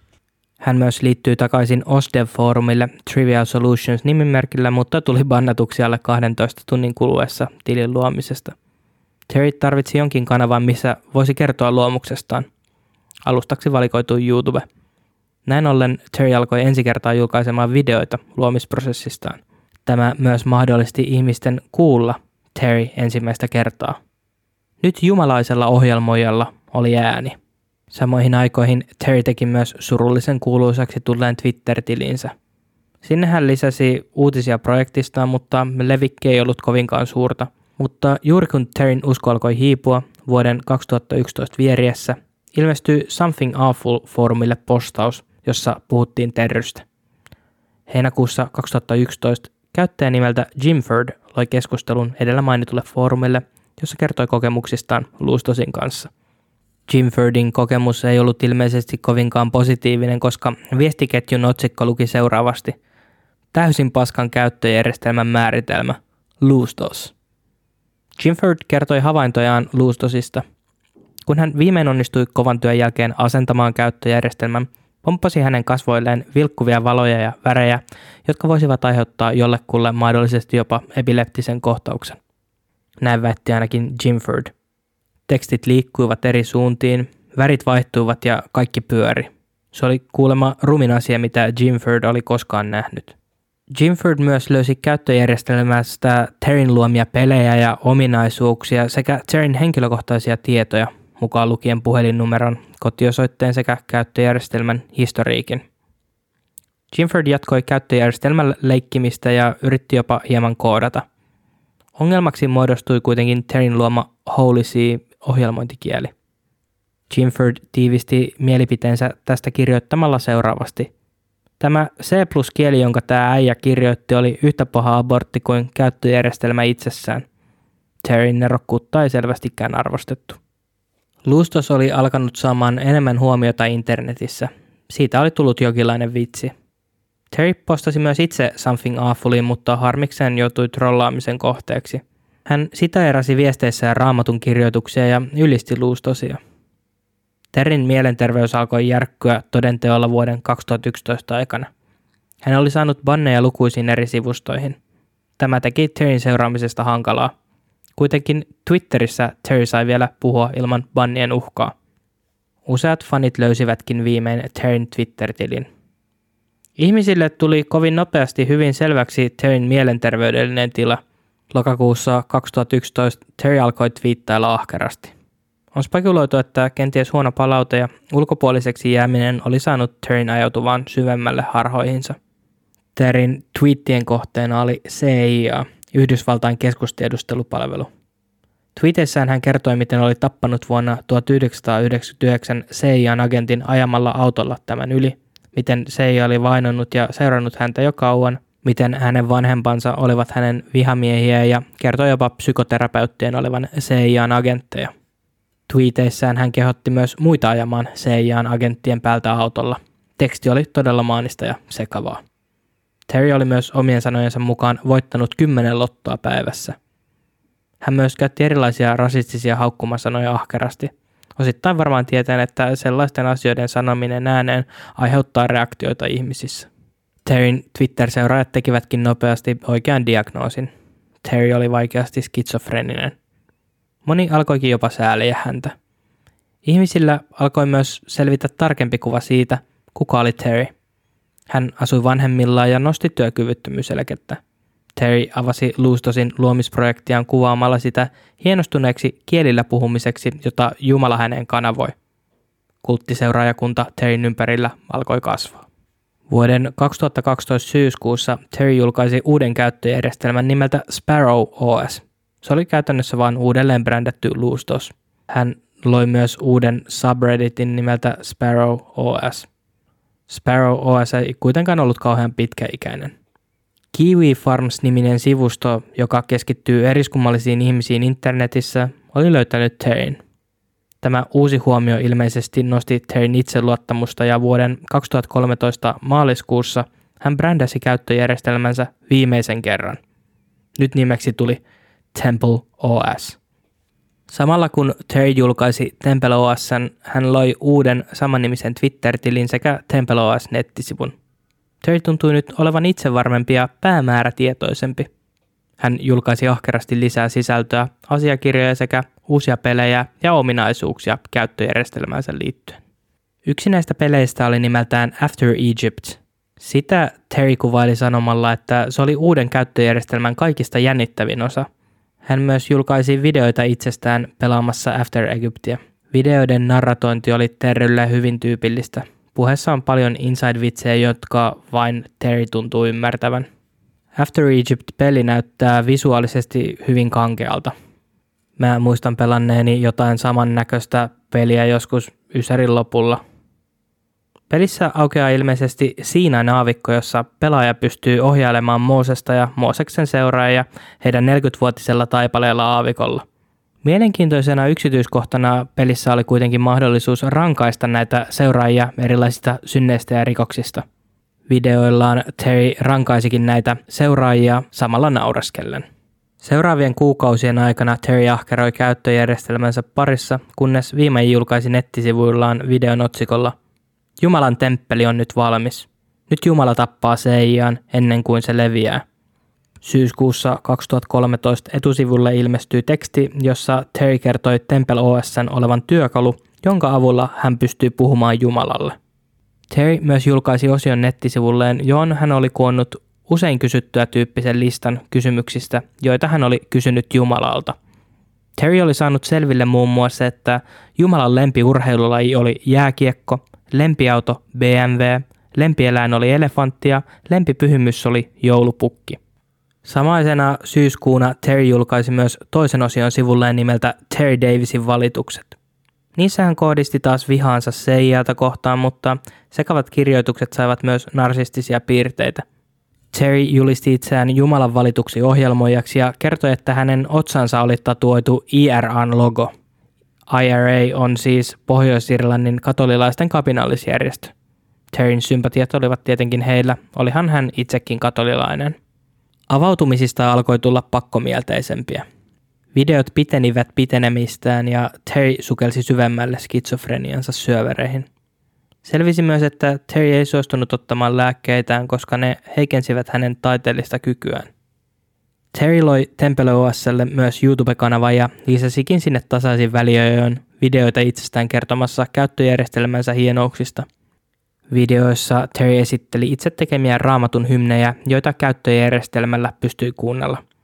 Hän myös liittyy takaisin OSDev-foorumille Trivial Solutions nimimerkillä, mutta tuli bannatuksi alle 12 tunnin kuluessa tilin luomisesta. Terry tarvitsi jonkin kanavan, missä voisi kertoa luomuksestaan. Alustaksi valikoitui YouTube – näin ollen Terry alkoi ensi kertaa julkaisemaan videoita luomisprosessistaan. Tämä myös mahdollisti ihmisten kuulla Terry ensimmäistä kertaa. Nyt jumalaisella ohjelmoijalla oli ääni. Samoihin aikoihin Terry teki myös surullisen kuuluisaksi tulleen Twitter-tilinsä. Sinne hän lisäsi uutisia projektistaan, mutta levikki ei ollut kovinkaan suurta. Mutta juuri kun Terryn usko alkoi hiipua vuoden 2011 vieriessä, ilmestyi Something Awful-foorumille postaus, jossa puhuttiin terrystä. Heinäkuussa 2011 käyttäjä nimeltä Jimford loi keskustelun edellä mainitulle foorumille, jossa kertoi kokemuksistaan Lustosin kanssa. Jimfordin kokemus ei ollut ilmeisesti kovinkaan positiivinen, koska viestiketjun otsikko luki seuraavasti. Täysin paskan käyttöjärjestelmän määritelmä. Lustos. Jimford kertoi havaintojaan Lustosista. Kun hän viimein onnistui kovan työn jälkeen asentamaan käyttöjärjestelmän, pomppasi hänen kasvoilleen vilkkuvia valoja ja värejä, jotka voisivat aiheuttaa jollekulle mahdollisesti jopa epileptisen kohtauksen. Näin väitti ainakin Jimford. Tekstit liikkuivat eri suuntiin, värit vaihtuivat ja kaikki pyöri. Se oli kuulemma rumin asia, mitä Jimford oli koskaan nähnyt. Jimford myös löysi käyttöjärjestelmästä Terrin luomia pelejä ja ominaisuuksia sekä Terrin henkilökohtaisia tietoja, mukaan lukien puhelinnumeron, kotiosoitteen sekä käyttöjärjestelmän historiikin. Jimford jatkoi käyttöjärjestelmän leikkimistä ja yritti jopa hieman koodata. Ongelmaksi muodostui kuitenkin Terrin luoma Holy ohjelmointikieli. Jimford tiivisti mielipiteensä tästä kirjoittamalla seuraavasti. Tämä C+-kieli, jonka tämä äijä kirjoitti, oli yhtä paha abortti kuin käyttöjärjestelmä itsessään. Terrin nerokkuutta ei selvästikään arvostettu. Lustos oli alkanut saamaan enemmän huomiota internetissä. Siitä oli tullut jokinlainen vitsi. Terry postasi myös itse Something Awfulin, mutta harmikseen joutui trollaamisen kohteeksi. Hän sitaerasi viesteissään raamatun kirjoituksia ja ylisti luustosia. Terrin mielenterveys alkoi järkkyä todenteolla vuoden 2011 aikana. Hän oli saanut banneja lukuisiin eri sivustoihin. Tämä teki Terrin seuraamisesta hankalaa. Kuitenkin Twitterissä Terry sai vielä puhua ilman bannien uhkaa. Useat fanit löysivätkin viimein Terryn Twitter-tilin. Ihmisille tuli kovin nopeasti hyvin selväksi Terryn mielenterveydellinen tila. Lokakuussa 2011 Terry alkoi twiittailla ahkerasti. On spekuloitu, että kenties huono palaute ja ulkopuoliseksi jääminen oli saanut Terryn ajautuvan syvemmälle harhoihinsa. Terryn twiittien kohteena oli CIA – Yhdysvaltain keskustiedustelupalvelu. Tweetissään hän kertoi, miten oli tappanut vuonna 1999 CIAn agentin ajamalla autolla tämän yli, miten CIA oli vainonnut ja seurannut häntä jo kauan, miten hänen vanhempansa olivat hänen vihamiehiä ja kertoi jopa psykoterapeuttien olevan CIAn agentteja. Tweeteissään hän kehotti myös muita ajamaan CIAn agenttien päältä autolla. Teksti oli todella maanista ja sekavaa. Terry oli myös omien sanojensa mukaan voittanut kymmenen lottoa päivässä. Hän myös käytti erilaisia rasistisia haukkumasanoja ahkerasti. Osittain varmaan tietäen, että sellaisten asioiden sanominen ääneen aiheuttaa reaktioita ihmisissä. Terryn Twitter-seuraajat tekivätkin nopeasti oikean diagnoosin. Terry oli vaikeasti skitsofreninen. Moni alkoikin jopa sääliä häntä. Ihmisillä alkoi myös selvitä tarkempi kuva siitä, kuka oli Terry. Hän asui vanhemmillaan ja nosti työkyvyttömyyseläkettä. Terry avasi Luustosin luomisprojektiaan kuvaamalla sitä hienostuneeksi kielillä puhumiseksi, jota Jumala häneen kanavoi. Kulttiseuraajakunta Terryn ympärillä alkoi kasvaa. Vuoden 2012 syyskuussa Terry julkaisi uuden käyttöjärjestelmän nimeltä Sparrow OS. Se oli käytännössä vain uudelleen brändätty Luustos. Hän loi myös uuden subredditin nimeltä Sparrow OS. Sparrow OS ei kuitenkaan ollut kauhean pitkäikäinen. Kiwi Farms-niminen sivusto, joka keskittyy eriskummallisiin ihmisiin internetissä, oli löytänyt Terryn. Tämä uusi huomio ilmeisesti nosti Terryn itseluottamusta ja vuoden 2013 maaliskuussa hän brändäsi käyttöjärjestelmänsä viimeisen kerran. Nyt nimeksi tuli Temple OS. Samalla kun Terry julkaisi Temple OSn, hän loi uuden samannimisen Twitter-tilin sekä Temple OS-nettisivun. Terry tuntui nyt olevan itsevarmempi ja päämäärätietoisempi. Hän julkaisi ahkerasti lisää sisältöä, asiakirjoja sekä uusia pelejä ja ominaisuuksia käyttöjärjestelmäänsä liittyen. Yksi näistä peleistä oli nimeltään After Egypt. Sitä Terry kuvaili sanomalla, että se oli uuden käyttöjärjestelmän kaikista jännittävin osa. Hän myös julkaisi videoita itsestään pelaamassa After Egyptia. Videoiden narratointi oli Terrylle hyvin tyypillistä. Puheessa on paljon inside-vitsejä, jotka vain Terry tuntuu ymmärtävän. After Egypt-peli näyttää visuaalisesti hyvin kankealta. Mä muistan pelanneeni jotain samannäköistä peliä joskus Ysärin lopulla. Pelissä aukeaa ilmeisesti siinä naavikko, jossa pelaaja pystyy ohjailemaan Moosesta ja Mooseksen seuraajia heidän 40-vuotisella taipaleella aavikolla. Mielenkiintoisena yksityiskohtana pelissä oli kuitenkin mahdollisuus rankaista näitä seuraajia erilaisista synneistä ja rikoksista – Videoillaan Terry rankaisikin näitä seuraajia samalla nauraskellen. Seuraavien kuukausien aikana Terry ahkeroi käyttöjärjestelmänsä parissa, kunnes viimein julkaisi nettisivuillaan videon otsikolla Jumalan temppeli on nyt valmis. Nyt Jumala tappaa Seijan ennen kuin se leviää. Syyskuussa 2013 etusivulle ilmestyi teksti, jossa Terry kertoi Temple OSn olevan työkalu, jonka avulla hän pystyy puhumaan Jumalalle. Terry myös julkaisi osion nettisivulleen, johon hän oli koonnut usein kysyttyä tyyppisen listan kysymyksistä, joita hän oli kysynyt Jumalalta. Terry oli saanut selville muun muassa, että Jumalan lempiurheilulaji oli jääkiekko, lempiauto BMW, lempieläin oli elefantti ja lempipyhimys oli joulupukki. Samaisena syyskuuna Terry julkaisi myös toisen osion sivulleen nimeltä Terry Davisin valitukset. Niissä hän kohdisti taas vihaansa Seijalta kohtaan, mutta sekavat kirjoitukset saivat myös narsistisia piirteitä. Terry julisti itseään Jumalan valituksi ohjelmoijaksi ja kertoi, että hänen otsansa oli tatuoitu IRAn logo. IRA on siis Pohjois-Irlannin katolilaisten kapinallisjärjestö. Terryn sympatiat olivat tietenkin heillä, olihan hän itsekin katolilainen. Avautumisista alkoi tulla pakkomielteisempiä. Videot pitenivät pitenemistään ja Terry sukelsi syvemmälle skitsofreniansa syövereihin. Selvisi myös, että Terry ei suostunut ottamaan lääkkeitään, koska ne heikensivät hänen taiteellista kykyään. Terry loi Temple OSlle myös YouTube-kanava ja lisäsikin sinne tasaisin väliöön videoita itsestään kertomassa käyttöjärjestelmänsä hienouksista. Videoissa Terry esitteli itse tekemiä raamatun hymnejä, joita käyttöjärjestelmällä pystyi kuunnella –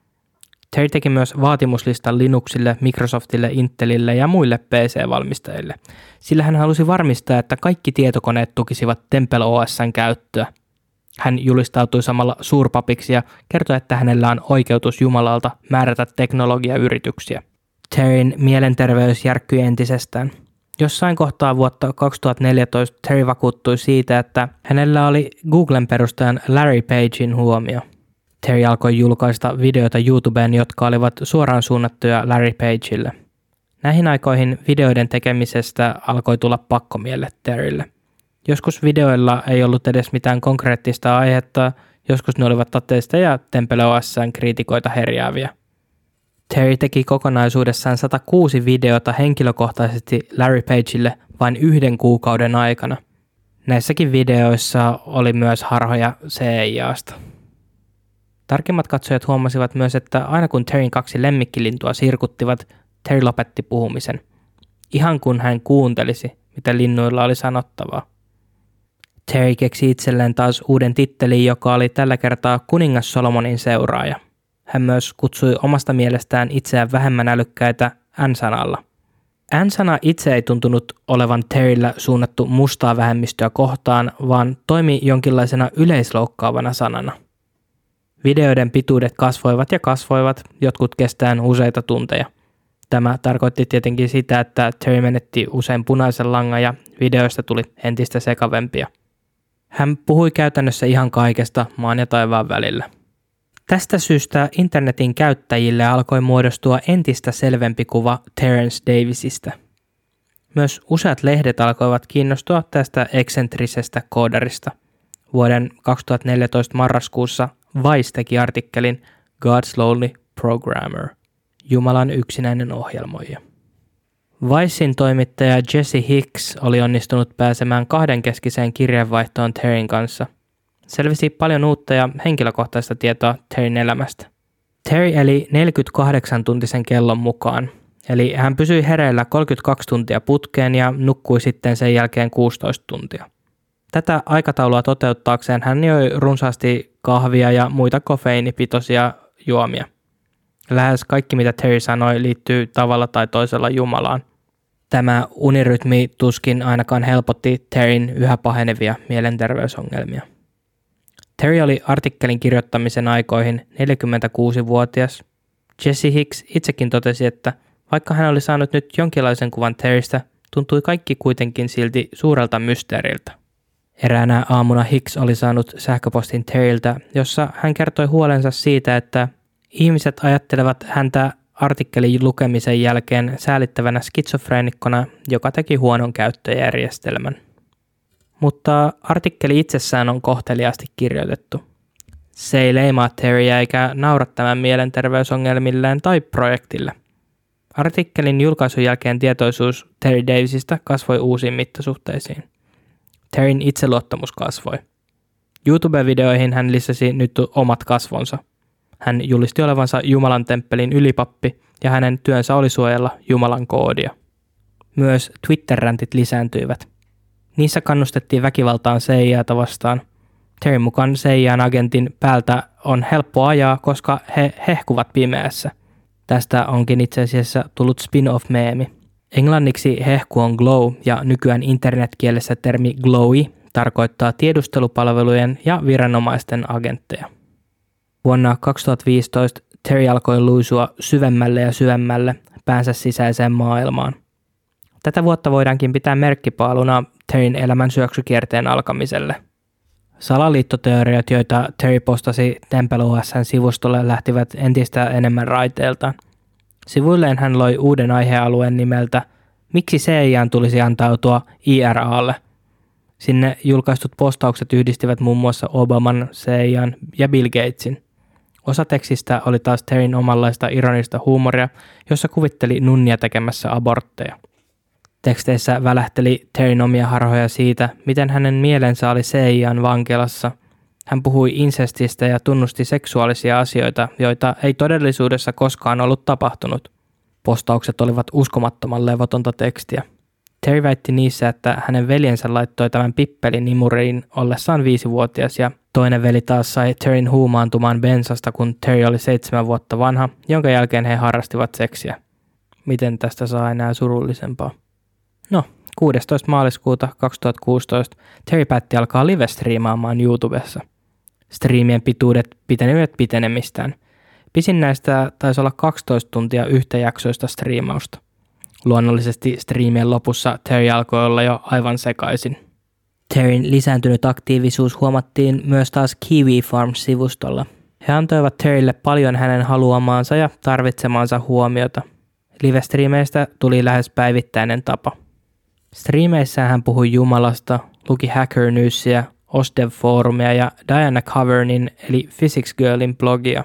Terry teki myös vaatimuslistan Linuxille, Microsoftille, Intelille ja muille PC-valmistajille, sillä hän halusi varmistaa, että kaikki tietokoneet tukisivat Temple OSn käyttöä. Hän julistautui samalla suurpapiksi ja kertoi, että hänellä on oikeutus Jumalalta määrätä teknologiayrityksiä. Terryn mielenterveys järkkyi entisestään. Jossain kohtaa vuotta 2014 Terry vakuuttui siitä, että hänellä oli Googlen perustajan Larry Pagein huomio – Terry alkoi julkaista videoita YouTubeen, jotka olivat suoraan suunnattuja Larry Pageille. Näihin aikoihin videoiden tekemisestä alkoi tulla pakkomielle Terrylle. Joskus videoilla ei ollut edes mitään konkreettista aihetta, joskus ne olivat tateista ja Temple OSn kriitikoita herjääviä. Terry teki kokonaisuudessaan 106 videota henkilökohtaisesti Larry Pageille vain yhden kuukauden aikana. Näissäkin videoissa oli myös harhoja CIAsta. Tarkemmat katsojat huomasivat myös, että aina kun Terryn kaksi lemmikkilintua sirkuttivat, Terry lopetti puhumisen. Ihan kun hän kuuntelisi, mitä linnuilla oli sanottavaa. Terry keksi itselleen taas uuden tittelin, joka oli tällä kertaa kuningas Solomonin seuraaja. Hän myös kutsui omasta mielestään itseään vähemmän älykkäitä N-sanalla. N-sana itse ei tuntunut olevan Terryllä suunnattu mustaa vähemmistöä kohtaan, vaan toimi jonkinlaisena yleisloukkaavana sanana. Videoiden pituudet kasvoivat ja kasvoivat, jotkut kestään useita tunteja. Tämä tarkoitti tietenkin sitä, että Terry menetti usein punaisen langan ja videoista tuli entistä sekavempia. Hän puhui käytännössä ihan kaikesta maan ja taivaan välillä. Tästä syystä internetin käyttäjille alkoi muodostua entistä selvempi kuva Terence Davisista. Myös useat lehdet alkoivat kiinnostua tästä eksentrisestä koodarista. Vuoden 2014 marraskuussa Vice teki artikkelin God's Lonely Programmer, Jumalan yksinäinen ohjelmoija. Vicein toimittaja Jesse Hicks oli onnistunut pääsemään kahdenkeskiseen kirjeenvaihtoon Terryn kanssa. Selvisi paljon uutta ja henkilökohtaista tietoa Terryn elämästä. Terry eli 48-tuntisen kellon mukaan, eli hän pysyi hereillä 32 tuntia putkeen ja nukkui sitten sen jälkeen 16 tuntia. Tätä aikataulua toteuttaakseen hän joi runsaasti kahvia ja muita kofeiinipitoisia juomia. Lähes kaikki, mitä Terry sanoi, liittyy tavalla tai toisella Jumalaan. Tämä unirytmi tuskin ainakaan helpotti Terryn yhä pahenevia mielenterveysongelmia. Terry oli artikkelin kirjoittamisen aikoihin 46-vuotias. Jesse Hicks itsekin totesi, että vaikka hän oli saanut nyt jonkinlaisen kuvan Terrystä, tuntui kaikki kuitenkin silti suurelta mysteeriltä. Eräänä aamuna Hicks oli saanut sähköpostin Terryltä, jossa hän kertoi huolensa siitä, että ihmiset ajattelevat häntä artikkelin lukemisen jälkeen säälittävänä skitsofreenikkona, joka teki huonon käyttöjärjestelmän. Mutta artikkeli itsessään on kohteliaasti kirjoitettu. Se ei leimaa Terryä eikä naura tämän mielenterveysongelmilleen tai projektille. Artikkelin julkaisun jälkeen tietoisuus Terry Davisista kasvoi uusiin mittasuhteisiin. Terryn itseluottamus kasvoi. YouTube-videoihin hän lisäsi nyt omat kasvonsa. Hän julisti olevansa Jumalan temppelin ylipappi ja hänen työnsä oli suojella Jumalan koodia. Myös Twitter-räntit lisääntyivät. Niissä kannustettiin väkivaltaan CIAta vastaan. Terryn mukaan CIAn agentin päältä on helppo ajaa, koska he hehkuvat pimeässä. Tästä onkin itse asiassa tullut spin-off-meemi. Englanniksi hehku on glow ja nykyään internetkielessä termi glowy tarkoittaa tiedustelupalvelujen ja viranomaisten agentteja. Vuonna 2015 Terry alkoi luisua syvemmälle ja syvemmälle päänsä sisäiseen maailmaan. Tätä vuotta voidaankin pitää merkkipaaluna Terryn elämän syöksykierteen alkamiselle. Salaliittoteoriat, joita Terry postasi Temple OSN sivustolle, lähtivät entistä enemmän raiteiltaan – Sivuilleen hän loi uuden aihealueen nimeltä Miksi CIAn tulisi antautua IRAlle? Sinne julkaistut postaukset yhdistivät muun muassa Obaman, CIAn ja Bill Gatesin. Osa tekstistä oli taas Terryn omanlaista ironista huumoria, jossa kuvitteli nunnia tekemässä abortteja. Teksteissä välähteli Terryn omia harhoja siitä, miten hänen mielensä oli CIAn vankilassa – hän puhui insestistä ja tunnusti seksuaalisia asioita, joita ei todellisuudessa koskaan ollut tapahtunut. Postaukset olivat uskomattoman levotonta tekstiä. Terry väitti niissä, että hänen veljensä laittoi tämän pippelin imuriin ollessaan viisivuotias ja toinen veli taas sai Terryn huumaantumaan bensasta, kun Terry oli seitsemän vuotta vanha, jonka jälkeen he harrastivat seksiä. Miten tästä saa enää surullisempaa? No, 16. maaliskuuta 2016 Terry päätti alkaa live-striimaamaan YouTubessa. Striimien pituudet pitenevät pitenemistään. Pisin näistä taisi olla 12 tuntia yhtäjaksoista striimausta. Luonnollisesti striimien lopussa Terry alkoi olla jo aivan sekaisin. Terryn lisääntynyt aktiivisuus huomattiin myös taas Kiwi Farms-sivustolla. He antoivat Terrylle paljon hänen haluamaansa ja tarvitsemaansa huomiota. Live-striimeistä tuli lähes päivittäinen tapa. Striimeissä hän puhui Jumalasta, luki Hacker Newsia, OSDev-foorumia ja Diana Covernin eli Physics Girlin blogia.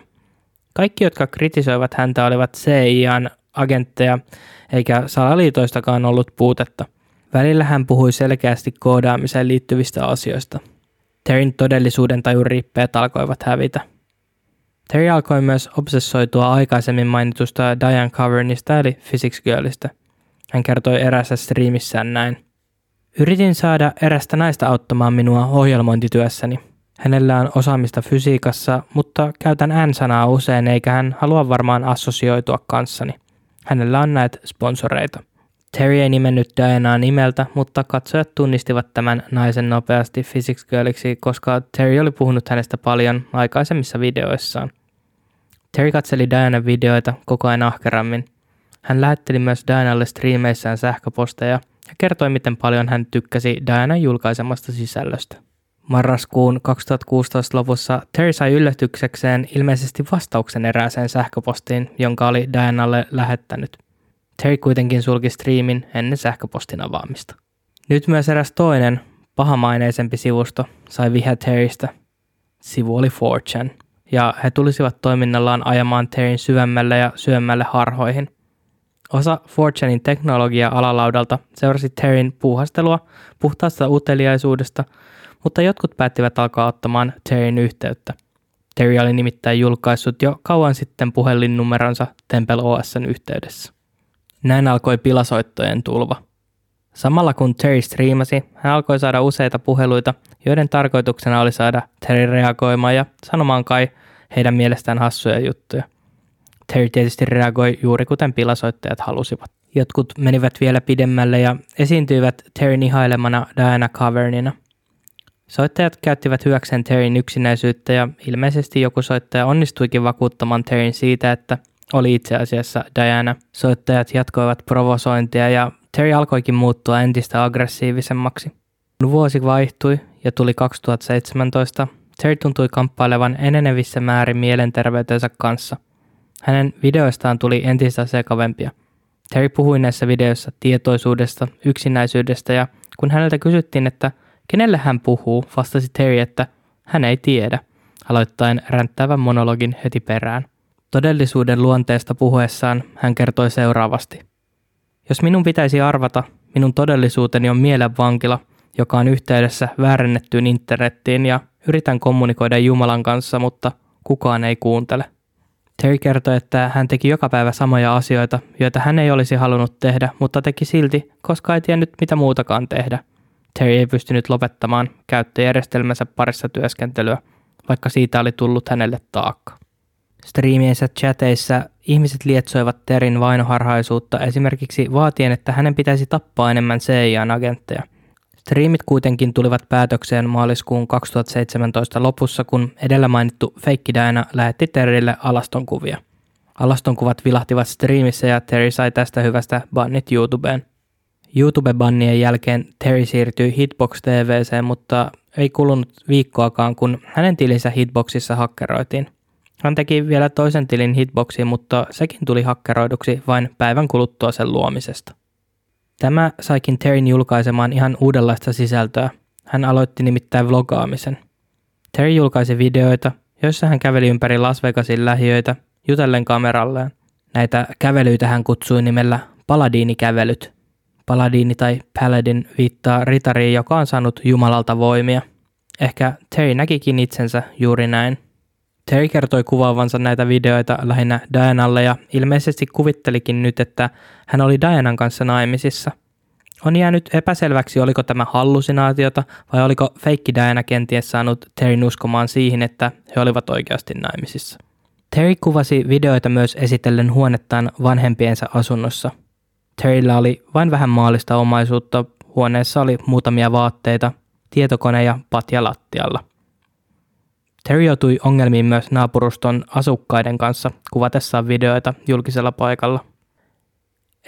Kaikki, jotka kritisoivat häntä, olivat CIAn agentteja, eikä salaliitoistakaan ollut puutetta. Välillä hän puhui selkeästi koodaamiseen liittyvistä asioista. Terryn todellisuuden tajun rippeet alkoivat hävitä. Terry alkoi myös obsessoitua aikaisemmin mainitusta Diane Covernista eli Physics Girlista. Hän kertoi erässä striimissään näin. Yritin saada erästä naista auttamaan minua ohjelmointityössäni. Hänellä on osaamista fysiikassa, mutta käytän N-sanaa usein eikä hän halua varmaan assosioitua kanssani. Hänellä on näitä sponsoreita. Terry ei nimennyt Dianaa nimeltä, mutta katsojat tunnistivat tämän naisen nopeasti Physics Girliksi, koska Terry oli puhunut hänestä paljon aikaisemmissa videoissaan. Terry katseli Dianan videoita koko ajan ahkerammin. Hän lähetteli myös Dianalle striimeissään sähköposteja ja kertoi, miten paljon hän tykkäsi Dianan julkaisemasta sisällöstä. Marraskuun 2016 lopussa Terry sai yllätyksekseen ilmeisesti vastauksen erääseen sähköpostiin, jonka oli Dianalle lähettänyt. Terry kuitenkin sulki striimin ennen sähköpostin avaamista. Nyt myös eräs toinen, pahamaineisempi sivusto sai vihä Terrystä. Sivu oli 4chan ja he tulisivat toiminnallaan ajamaan Terryn syvemmälle ja syömmälle harhoihin. Osa Fortunein teknologia-alalaudalta seurasi Terryn puuhastelua puhtaasta uteliaisuudesta, mutta jotkut päättivät alkaa ottamaan Terryn yhteyttä. Terry oli nimittäin julkaissut jo kauan sitten puhelinnumeronsa Temple OSn yhteydessä. Näin alkoi pilasoittojen tulva. Samalla kun Terry striimasi, hän alkoi saada useita puheluita, joiden tarkoituksena oli saada Terry reagoimaan ja sanomaan kai heidän mielestään hassuja juttuja. Terry tietysti reagoi juuri kuten pilasoittajat halusivat. Jotkut menivät vielä pidemmälle ja esiintyivät Terryn ihailemana Diana Cavernina. Soittajat käyttivät hyväkseen Terryn yksinäisyyttä ja ilmeisesti joku soittaja onnistuikin vakuuttamaan Terryn siitä, että oli itse asiassa Diana. Soittajat jatkoivat provosointia ja Terry alkoikin muuttua entistä aggressiivisemmaksi. Kun vuosi vaihtui ja tuli 2017, Terry tuntui kamppailevan enenevissä määrin mielenterveytensä kanssa. Hänen videoistaan tuli entistä sekavempia. Terry puhui näissä videoissa tietoisuudesta, yksinäisyydestä ja kun häneltä kysyttiin, että kenelle hän puhuu, vastasi Terry, että hän ei tiedä, aloittaen ränttävän monologin heti perään. Todellisuuden luonteesta puhuessaan hän kertoi seuraavasti. Jos minun pitäisi arvata, minun todellisuuteni on mielenvankila, joka on yhteydessä väärennettyyn internettiin ja yritän kommunikoida Jumalan kanssa, mutta kukaan ei kuuntele. Terry kertoi, että hän teki joka päivä samoja asioita, joita hän ei olisi halunnut tehdä, mutta teki silti, koska ei tiennyt mitä muutakaan tehdä. Terry ei pystynyt lopettamaan käyttöjärjestelmänsä parissa työskentelyä, vaikka siitä oli tullut hänelle taakka. Striimiensä chateissa ihmiset lietsoivat Terin vainoharhaisuutta esimerkiksi vaatien, että hänen pitäisi tappaa enemmän CIA-agentteja. Striimit kuitenkin tulivat päätökseen maaliskuun 2017 lopussa, kun edellä mainittu Fake Diana lähetti Terille alastonkuvia. Alastonkuvat vilahtivat striimissä ja Terry sai tästä hyvästä bannit YouTubeen. YouTube-bannien jälkeen Terry siirtyi Hitbox TVC, mutta ei kulunut viikkoakaan, kun hänen tilinsä Hitboxissa hakkeroitiin. Hän teki vielä toisen tilin hitboxiin, mutta sekin tuli hakkeroiduksi vain päivän kuluttua sen luomisesta. Tämä saikin Terryn julkaisemaan ihan uudenlaista sisältöä. Hän aloitti nimittäin vlogaamisen. Terry julkaisi videoita, joissa hän käveli ympäri Las Vegasin lähiöitä jutellen kameralleen. Näitä kävelyitä hän kutsui nimellä Paladiinikävelyt. Paladiini tai Paladin viittaa ritariin, joka on saanut Jumalalta voimia. Ehkä Terry näkikin itsensä juuri näin. Terry kertoi kuvaavansa näitä videoita lähinnä Dianalle ja ilmeisesti kuvittelikin nyt, että hän oli Dianan kanssa naimisissa. On jäänyt epäselväksi, oliko tämä hallusinaatiota vai oliko feikki Diana kenties saanut Terryn uskomaan siihen, että he olivat oikeasti naimisissa. Terry kuvasi videoita myös esitellen huonettaan vanhempiensa asunnossa. Terryllä oli vain vähän maallista omaisuutta, huoneessa oli muutamia vaatteita, tietokone ja patja lattialla – Terry joutui ongelmiin myös naapuruston asukkaiden kanssa kuvatessaan videoita julkisella paikalla.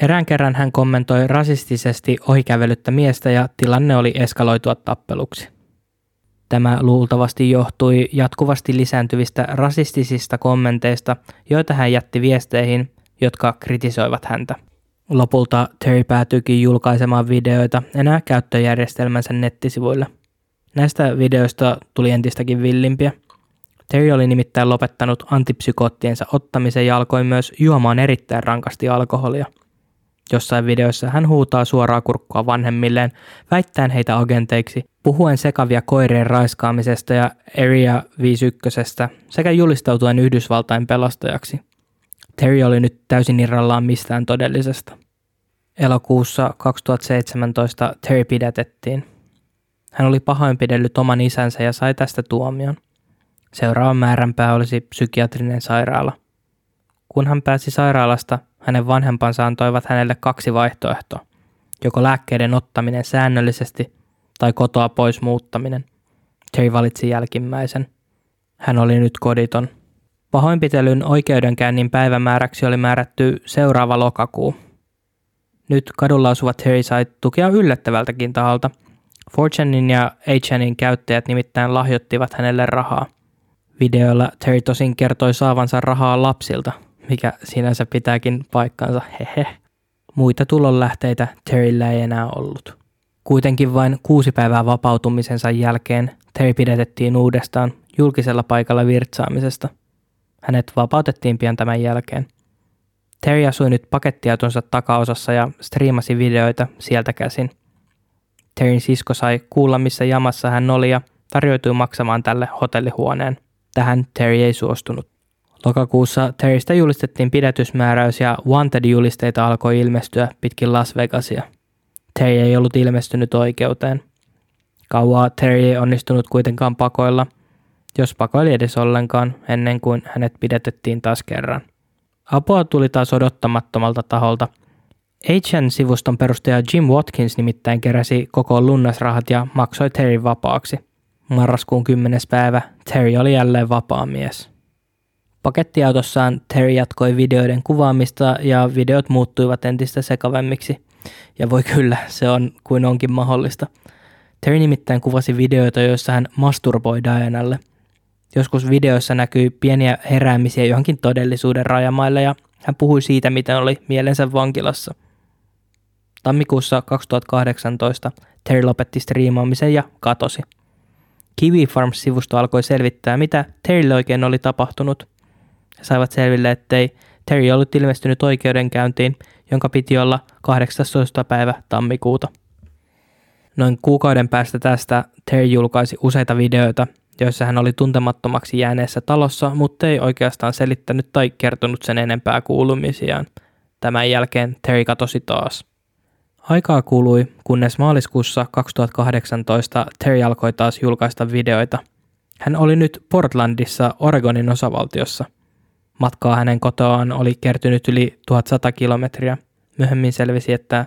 Erään kerran hän kommentoi rasistisesti ohikävelyttä miestä ja tilanne oli eskaloitua tappeluksi. Tämä luultavasti johtui jatkuvasti lisääntyvistä rasistisista kommenteista, joita hän jätti viesteihin, jotka kritisoivat häntä. Lopulta Terry päätyykin julkaisemaan videoita enää käyttöjärjestelmänsä nettisivuille. Näistä videoista tuli entistäkin villimpiä. Terry oli nimittäin lopettanut antipsykoottiensa ottamisen ja alkoi myös juomaan erittäin rankasti alkoholia. Jossain videossa hän huutaa suoraa kurkkua vanhemmilleen, väittäen heitä agenteiksi, puhuen sekavia koirien raiskaamisesta ja Area 51 sekä julistautuen Yhdysvaltain pelastajaksi. Terry oli nyt täysin irrallaan mistään todellisesta. Elokuussa 2017 Terry pidätettiin. Hän oli pahoinpidellyt oman isänsä ja sai tästä tuomion. Seuraava määränpää olisi psykiatrinen sairaala. Kun hän pääsi sairaalasta, hänen vanhempansa antoivat hänelle kaksi vaihtoehtoa. Joko lääkkeiden ottaminen säännöllisesti tai kotoa pois muuttaminen. Terry valitsi jälkimmäisen. Hän oli nyt koditon. Pahoinpitelyn oikeudenkäynnin päivämääräksi oli määrätty seuraava lokakuu. Nyt kadulla asuva Terry sai tukea yllättävältäkin taholta. Fortunein ja HNin käyttäjät nimittäin lahjoittivat hänelle rahaa. Videoilla Terry tosin kertoi saavansa rahaa lapsilta, mikä sinänsä pitääkin paikkansa, hehe. Muita tulonlähteitä Terryllä ei enää ollut. Kuitenkin vain kuusi päivää vapautumisensa jälkeen Terry pidätettiin uudestaan julkisella paikalla virtsaamisesta. Hänet vapautettiin pian tämän jälkeen. Terry asui nyt pakettiautonsa takaosassa ja striimasi videoita sieltä käsin. Terryn sisko sai kuulla, missä jamassa hän oli ja tarjoutui maksamaan tälle hotellihuoneen. Tähän Terry ei suostunut. Lokakuussa Terrystä julistettiin pidätysmääräys ja Wanted-julisteita alkoi ilmestyä pitkin Las Vegasia. Terry ei ollut ilmestynyt oikeuteen. Kauaa Terry ei onnistunut kuitenkaan pakoilla, jos pakoili edes ollenkaan ennen kuin hänet pidätettiin taas kerran. Apua tuli taas odottamattomalta taholta. HN-sivuston perustaja Jim Watkins nimittäin keräsi koko lunnasrahat ja maksoi Terry vapaaksi. Marraskuun 10. päivä Terry oli jälleen vapaa mies. Pakettiautossaan Terry jatkoi videoiden kuvaamista ja videot muuttuivat entistä sekavemmiksi. Ja voi kyllä, se on kuin onkin mahdollista. Terry nimittäin kuvasi videoita, joissa hän masturboi Dianalle. Joskus videoissa näkyy pieniä heräämisiä johonkin todellisuuden rajamaille ja hän puhui siitä, miten oli mielensä vankilassa. Tammikuussa 2018 Terry lopetti striimaamisen ja katosi. Kiwi Farms-sivusto alkoi selvittää, mitä Terrylle oikein oli tapahtunut. He saivat selville, ettei Terry ollut ilmestynyt oikeudenkäyntiin, jonka piti olla 18. päivä tammikuuta. Noin kuukauden päästä tästä Terry julkaisi useita videoita, joissa hän oli tuntemattomaksi jääneessä talossa, mutta ei oikeastaan selittänyt tai kertonut sen enempää kuulumisiaan. Tämän jälkeen Terry katosi taas. Aikaa kului, kunnes maaliskuussa 2018 Terry alkoi taas julkaista videoita. Hän oli nyt Portlandissa Oregonin osavaltiossa. Matkaa hänen kotoaan oli kertynyt yli 1100 kilometriä. Myöhemmin selvisi, että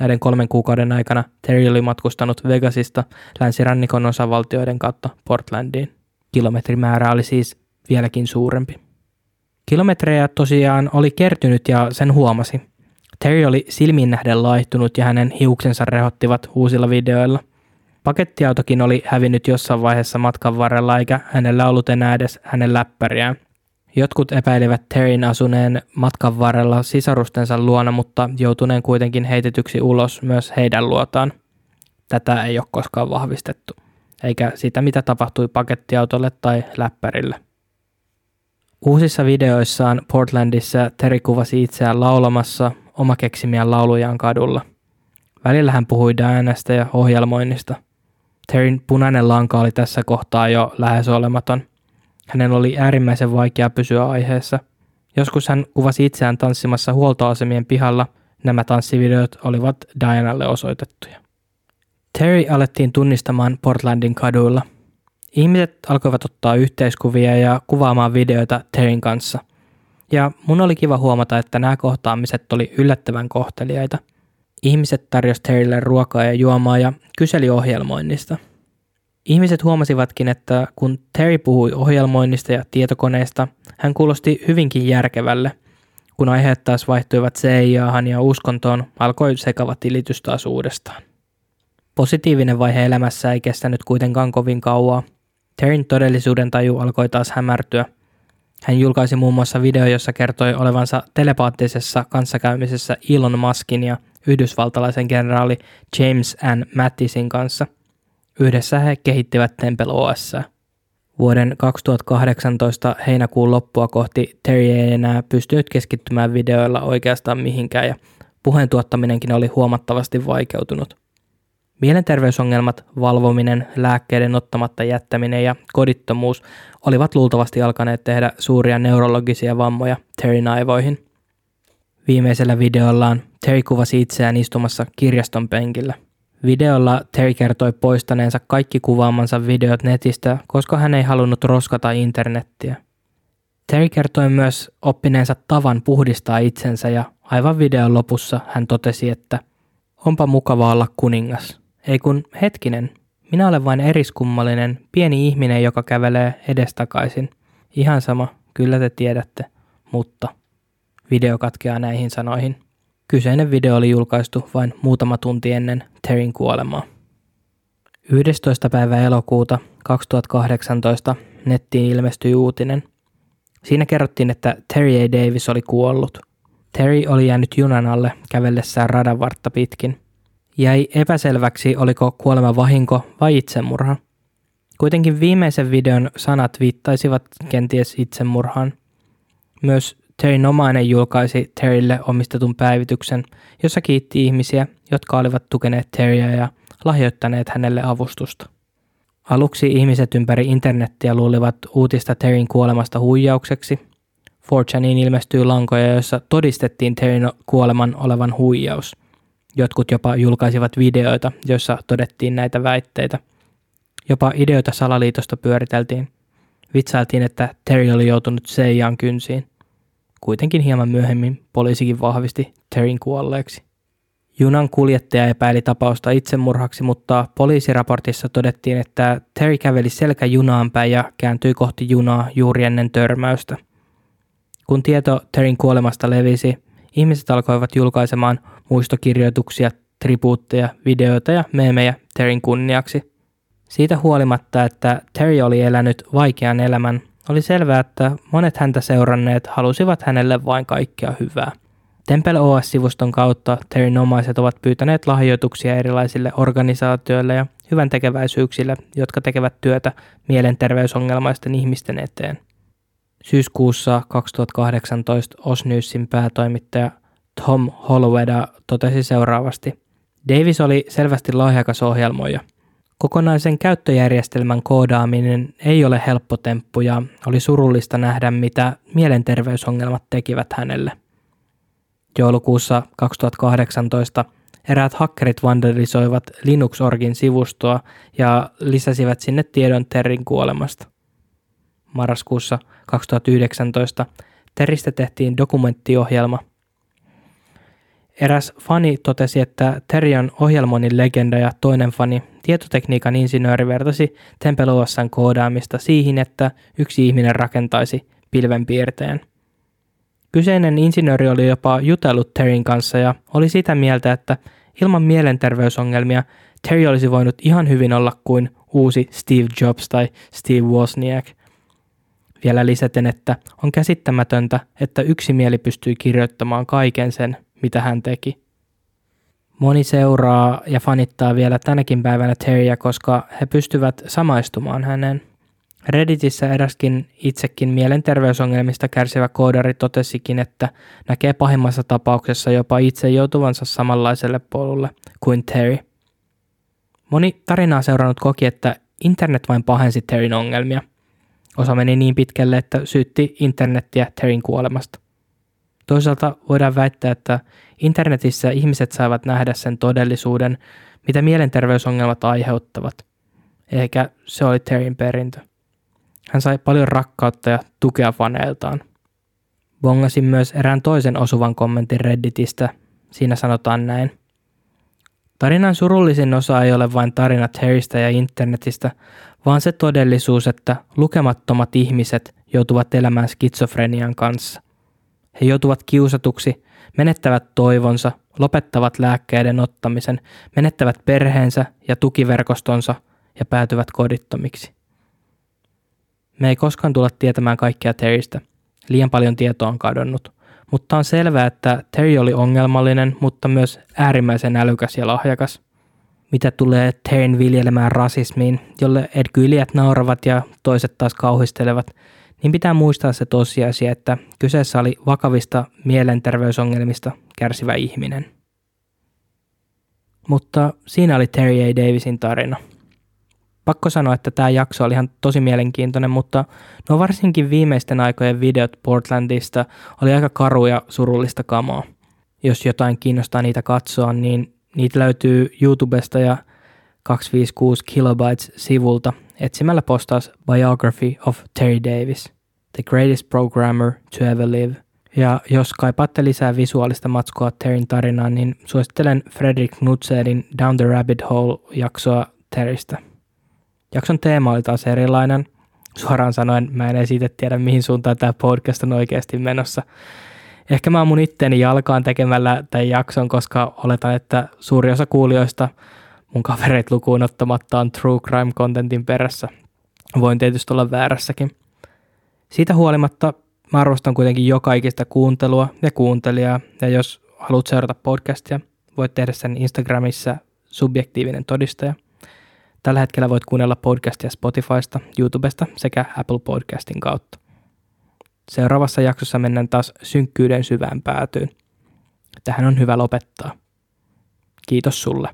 näiden kolmen kuukauden aikana Terry oli matkustanut Vegasista länsirannikon osavaltioiden kautta Portlandiin. Kilometrimäärä oli siis vieläkin suurempi. Kilometrejä tosiaan oli kertynyt ja sen huomasi. Terry oli silmiin nähden laihtunut ja hänen hiuksensa rehottivat uusilla videoilla. Pakettiautokin oli hävinnyt jossain vaiheessa matkan varrella eikä hänellä ollut enää edes hänen läppäriään. Jotkut epäilivät Terryn asuneen matkan varrella sisarustensa luona, mutta joutuneen kuitenkin heitetyksi ulos myös heidän luotaan. Tätä ei ole koskaan vahvistettu, eikä sitä mitä tapahtui pakettiautolle tai läppärille. Uusissa videoissaan Portlandissa Terry kuvasi itseään laulamassa omakeksimiä laulujaan kadulla. Välillä hän puhui Dianasta ja ohjelmoinnista. Terryn punainen lanka oli tässä kohtaa jo lähes olematon – hänen oli äärimmäisen vaikea pysyä aiheessa. Joskus hän kuvasi itseään tanssimassa huoltoasemien pihalla. Nämä tanssivideot olivat Dianalle osoitettuja. Terry alettiin tunnistamaan Portlandin kaduilla. Ihmiset alkoivat ottaa yhteiskuvia ja kuvaamaan videoita Terryn kanssa. Ja mun oli kiva huomata, että nämä kohtaamiset oli yllättävän kohteliaita. Ihmiset tarjosi Terrylle ruokaa ja juomaa ja kyseli ohjelmoinnista – Ihmiset huomasivatkin, että kun Terry puhui ohjelmoinnista ja tietokoneista, hän kuulosti hyvinkin järkevälle. Kun aiheet taas vaihtuivat CIAhan ja uskontoon, alkoi sekava tilitys taas uudestaan. Positiivinen vaihe elämässä ei kestänyt kuitenkaan kovin kauaa. Terryn todellisuuden taju alkoi taas hämärtyä. Hän julkaisi muun muassa video, jossa kertoi olevansa telepaattisessa kanssakäymisessä Elon Muskin ja yhdysvaltalaisen kenraali James N. Mattisin kanssa. Yhdessä he kehittivät Temple OS. Vuoden 2018 heinäkuun loppua kohti Terry ei enää pystynyt keskittymään videoilla oikeastaan mihinkään ja puheen tuottaminenkin oli huomattavasti vaikeutunut. Mielenterveysongelmat, valvominen, lääkkeiden ottamatta jättäminen ja kodittomuus olivat luultavasti alkaneet tehdä suuria neurologisia vammoja Terryn aivoihin. Viimeisellä videollaan Terry kuvasi itseään istumassa kirjaston penkillä. Videolla Terry kertoi poistaneensa kaikki kuvaamansa videot netistä, koska hän ei halunnut roskata internettiä. Terry kertoi myös oppineensa tavan puhdistaa itsensä ja aivan videon lopussa hän totesi, että onpa mukava olla kuningas. Ei kun hetkinen, minä olen vain eriskummallinen, pieni ihminen, joka kävelee edestakaisin. Ihan sama, kyllä te tiedätte, mutta video katkeaa näihin sanoihin. Kyseinen video oli julkaistu vain muutama tunti ennen Terryn kuolemaa. 11. päivä elokuuta 2018 nettiin ilmestyi uutinen. Siinä kerrottiin, että Terry A. Davis oli kuollut. Terry oli jäänyt junan alle kävellessään radan vartta pitkin. Jäi epäselväksi, oliko kuolema vahinko vai itsemurha. Kuitenkin viimeisen videon sanat viittaisivat kenties itsemurhaan. Myös Terryn omainen julkaisi Terrylle omistetun päivityksen, jossa kiitti ihmisiä, jotka olivat tukeneet Terryä ja lahjoittaneet hänelle avustusta. Aluksi ihmiset ympäri internettiä luulivat uutista Terryn kuolemasta huijaukseksi. 4 ilmestyi lankoja, joissa todistettiin Terryn kuoleman olevan huijaus – Jotkut jopa julkaisivat videoita, joissa todettiin näitä väitteitä. Jopa ideoita salaliitosta pyöriteltiin. Vitsailtiin, että Terry oli joutunut Seijaan kynsiin. Kuitenkin hieman myöhemmin poliisikin vahvisti Terryn kuolleeksi. Junan kuljettaja epäili tapausta itsemurhaksi, mutta poliisiraportissa todettiin, että Terry käveli selkä junaan päin ja kääntyi kohti junaa juuri ennen törmäystä. Kun tieto Terryn kuolemasta levisi, ihmiset alkoivat julkaisemaan muistokirjoituksia, tribuutteja, videoita ja meemejä Terryn kunniaksi. Siitä huolimatta, että Terry oli elänyt vaikean elämän, oli selvää, että monet häntä seuranneet halusivat hänelle vain kaikkea hyvää. Temple OS-sivuston kautta Terryn omaiset ovat pyytäneet lahjoituksia erilaisille organisaatioille ja hyvän tekeväisyyksille, jotka tekevät työtä mielenterveysongelmaisten ihmisten eteen. Syyskuussa 2018 Osnyysin päätoimittaja Tom Holloweda totesi seuraavasti. Davis oli selvästi lahjakas ohjelmoija. Kokonaisen käyttöjärjestelmän koodaaminen ei ole helppo temppu ja oli surullista nähdä, mitä mielenterveysongelmat tekivät hänelle. Joulukuussa 2018 eräät hakkerit vandalisoivat Linux-orgin sivustoa ja lisäsivät sinne tiedon Terrin kuolemasta. Marraskuussa 2019 Teristä tehtiin dokumenttiohjelma – Eräs fani totesi, että Terry on ohjelmoinnin legenda ja toinen fani, tietotekniikan insinööri, vertasi Temple OSn koodaamista siihen, että yksi ihminen rakentaisi pilvenpiirteen. Kyseinen insinööri oli jopa jutellut Terryn kanssa ja oli sitä mieltä, että ilman mielenterveysongelmia Terry olisi voinut ihan hyvin olla kuin uusi Steve Jobs tai Steve Wozniak. Vielä lisäten, että on käsittämätöntä, että yksi mieli pystyy kirjoittamaan kaiken sen, mitä hän teki. Moni seuraa ja fanittaa vielä tänäkin päivänä Terryä, koska he pystyvät samaistumaan häneen. Redditissä eräskin itsekin mielenterveysongelmista kärsivä koodari totesikin, että näkee pahimmassa tapauksessa jopa itse joutuvansa samanlaiselle polulle kuin Terry. Moni tarinaa seurannut koki, että internet vain pahensi Terryn ongelmia. Osa meni niin pitkälle, että syytti internettiä Terryn kuolemasta. Toisaalta voidaan väittää, että internetissä ihmiset saavat nähdä sen todellisuuden, mitä mielenterveysongelmat aiheuttavat. Eikä se oli Terryn perintö. Hän sai paljon rakkautta ja tukea faneiltaan. Bongasin myös erään toisen osuvan kommentin Redditistä. Siinä sanotaan näin. Tarinan surullisin osa ei ole vain tarina Terrystä ja internetistä, vaan se todellisuus, että lukemattomat ihmiset joutuvat elämään skitsofrenian kanssa. He joutuvat kiusatuksi, menettävät toivonsa, lopettavat lääkkeiden ottamisen, menettävät perheensä ja tukiverkostonsa ja päätyvät kodittomiksi. Me ei koskaan tulla tietämään kaikkea Terrystä, Liian paljon tietoa on kadonnut. Mutta on selvää, että Terry oli ongelmallinen, mutta myös äärimmäisen älykäs ja lahjakas. Mitä tulee Terryn viljelemään rasismiin, jolle edgyliät nauravat ja toiset taas kauhistelevat, niin pitää muistaa se tosiasia, että kyseessä oli vakavista mielenterveysongelmista kärsivä ihminen. Mutta siinä oli Terry A. Davisin tarina. Pakko sanoa, että tämä jakso oli ihan tosi mielenkiintoinen, mutta no varsinkin viimeisten aikojen videot Portlandista oli aika karu ja surullista kamaa. Jos jotain kiinnostaa niitä katsoa, niin niitä löytyy YouTubesta ja 256 kilobytes-sivulta etsimällä postaus Biography of Terry Davis, The Greatest Programmer to Ever Live. Ja jos kaipaatte lisää visuaalista matskua Terryn tarinaan, niin suosittelen Fredrik Knudsenin Down the Rabbit Hole-jaksoa Terrystä. Jakson teema oli taas erilainen. Suoraan sanoen mä en edes tiedä, mihin suuntaan tämä podcast on oikeasti menossa. Ehkä mä mun itteeni jalkaan tekemällä tämän jakson, koska oletan, että suuri osa kuulijoista mun kavereit lukuun ottamatta on true crime contentin perässä. Voin tietysti olla väärässäkin. Siitä huolimatta mä arvostan kuitenkin joka ikistä kuuntelua ja kuuntelijaa, ja jos haluat seurata podcastia, voit tehdä sen Instagramissa subjektiivinen todistaja. Tällä hetkellä voit kuunnella podcastia Spotifysta, YouTubesta sekä Apple Podcastin kautta. Seuraavassa jaksossa mennään taas synkkyyden syvään päätyyn. Tähän on hyvä lopettaa. Kiitos sulle.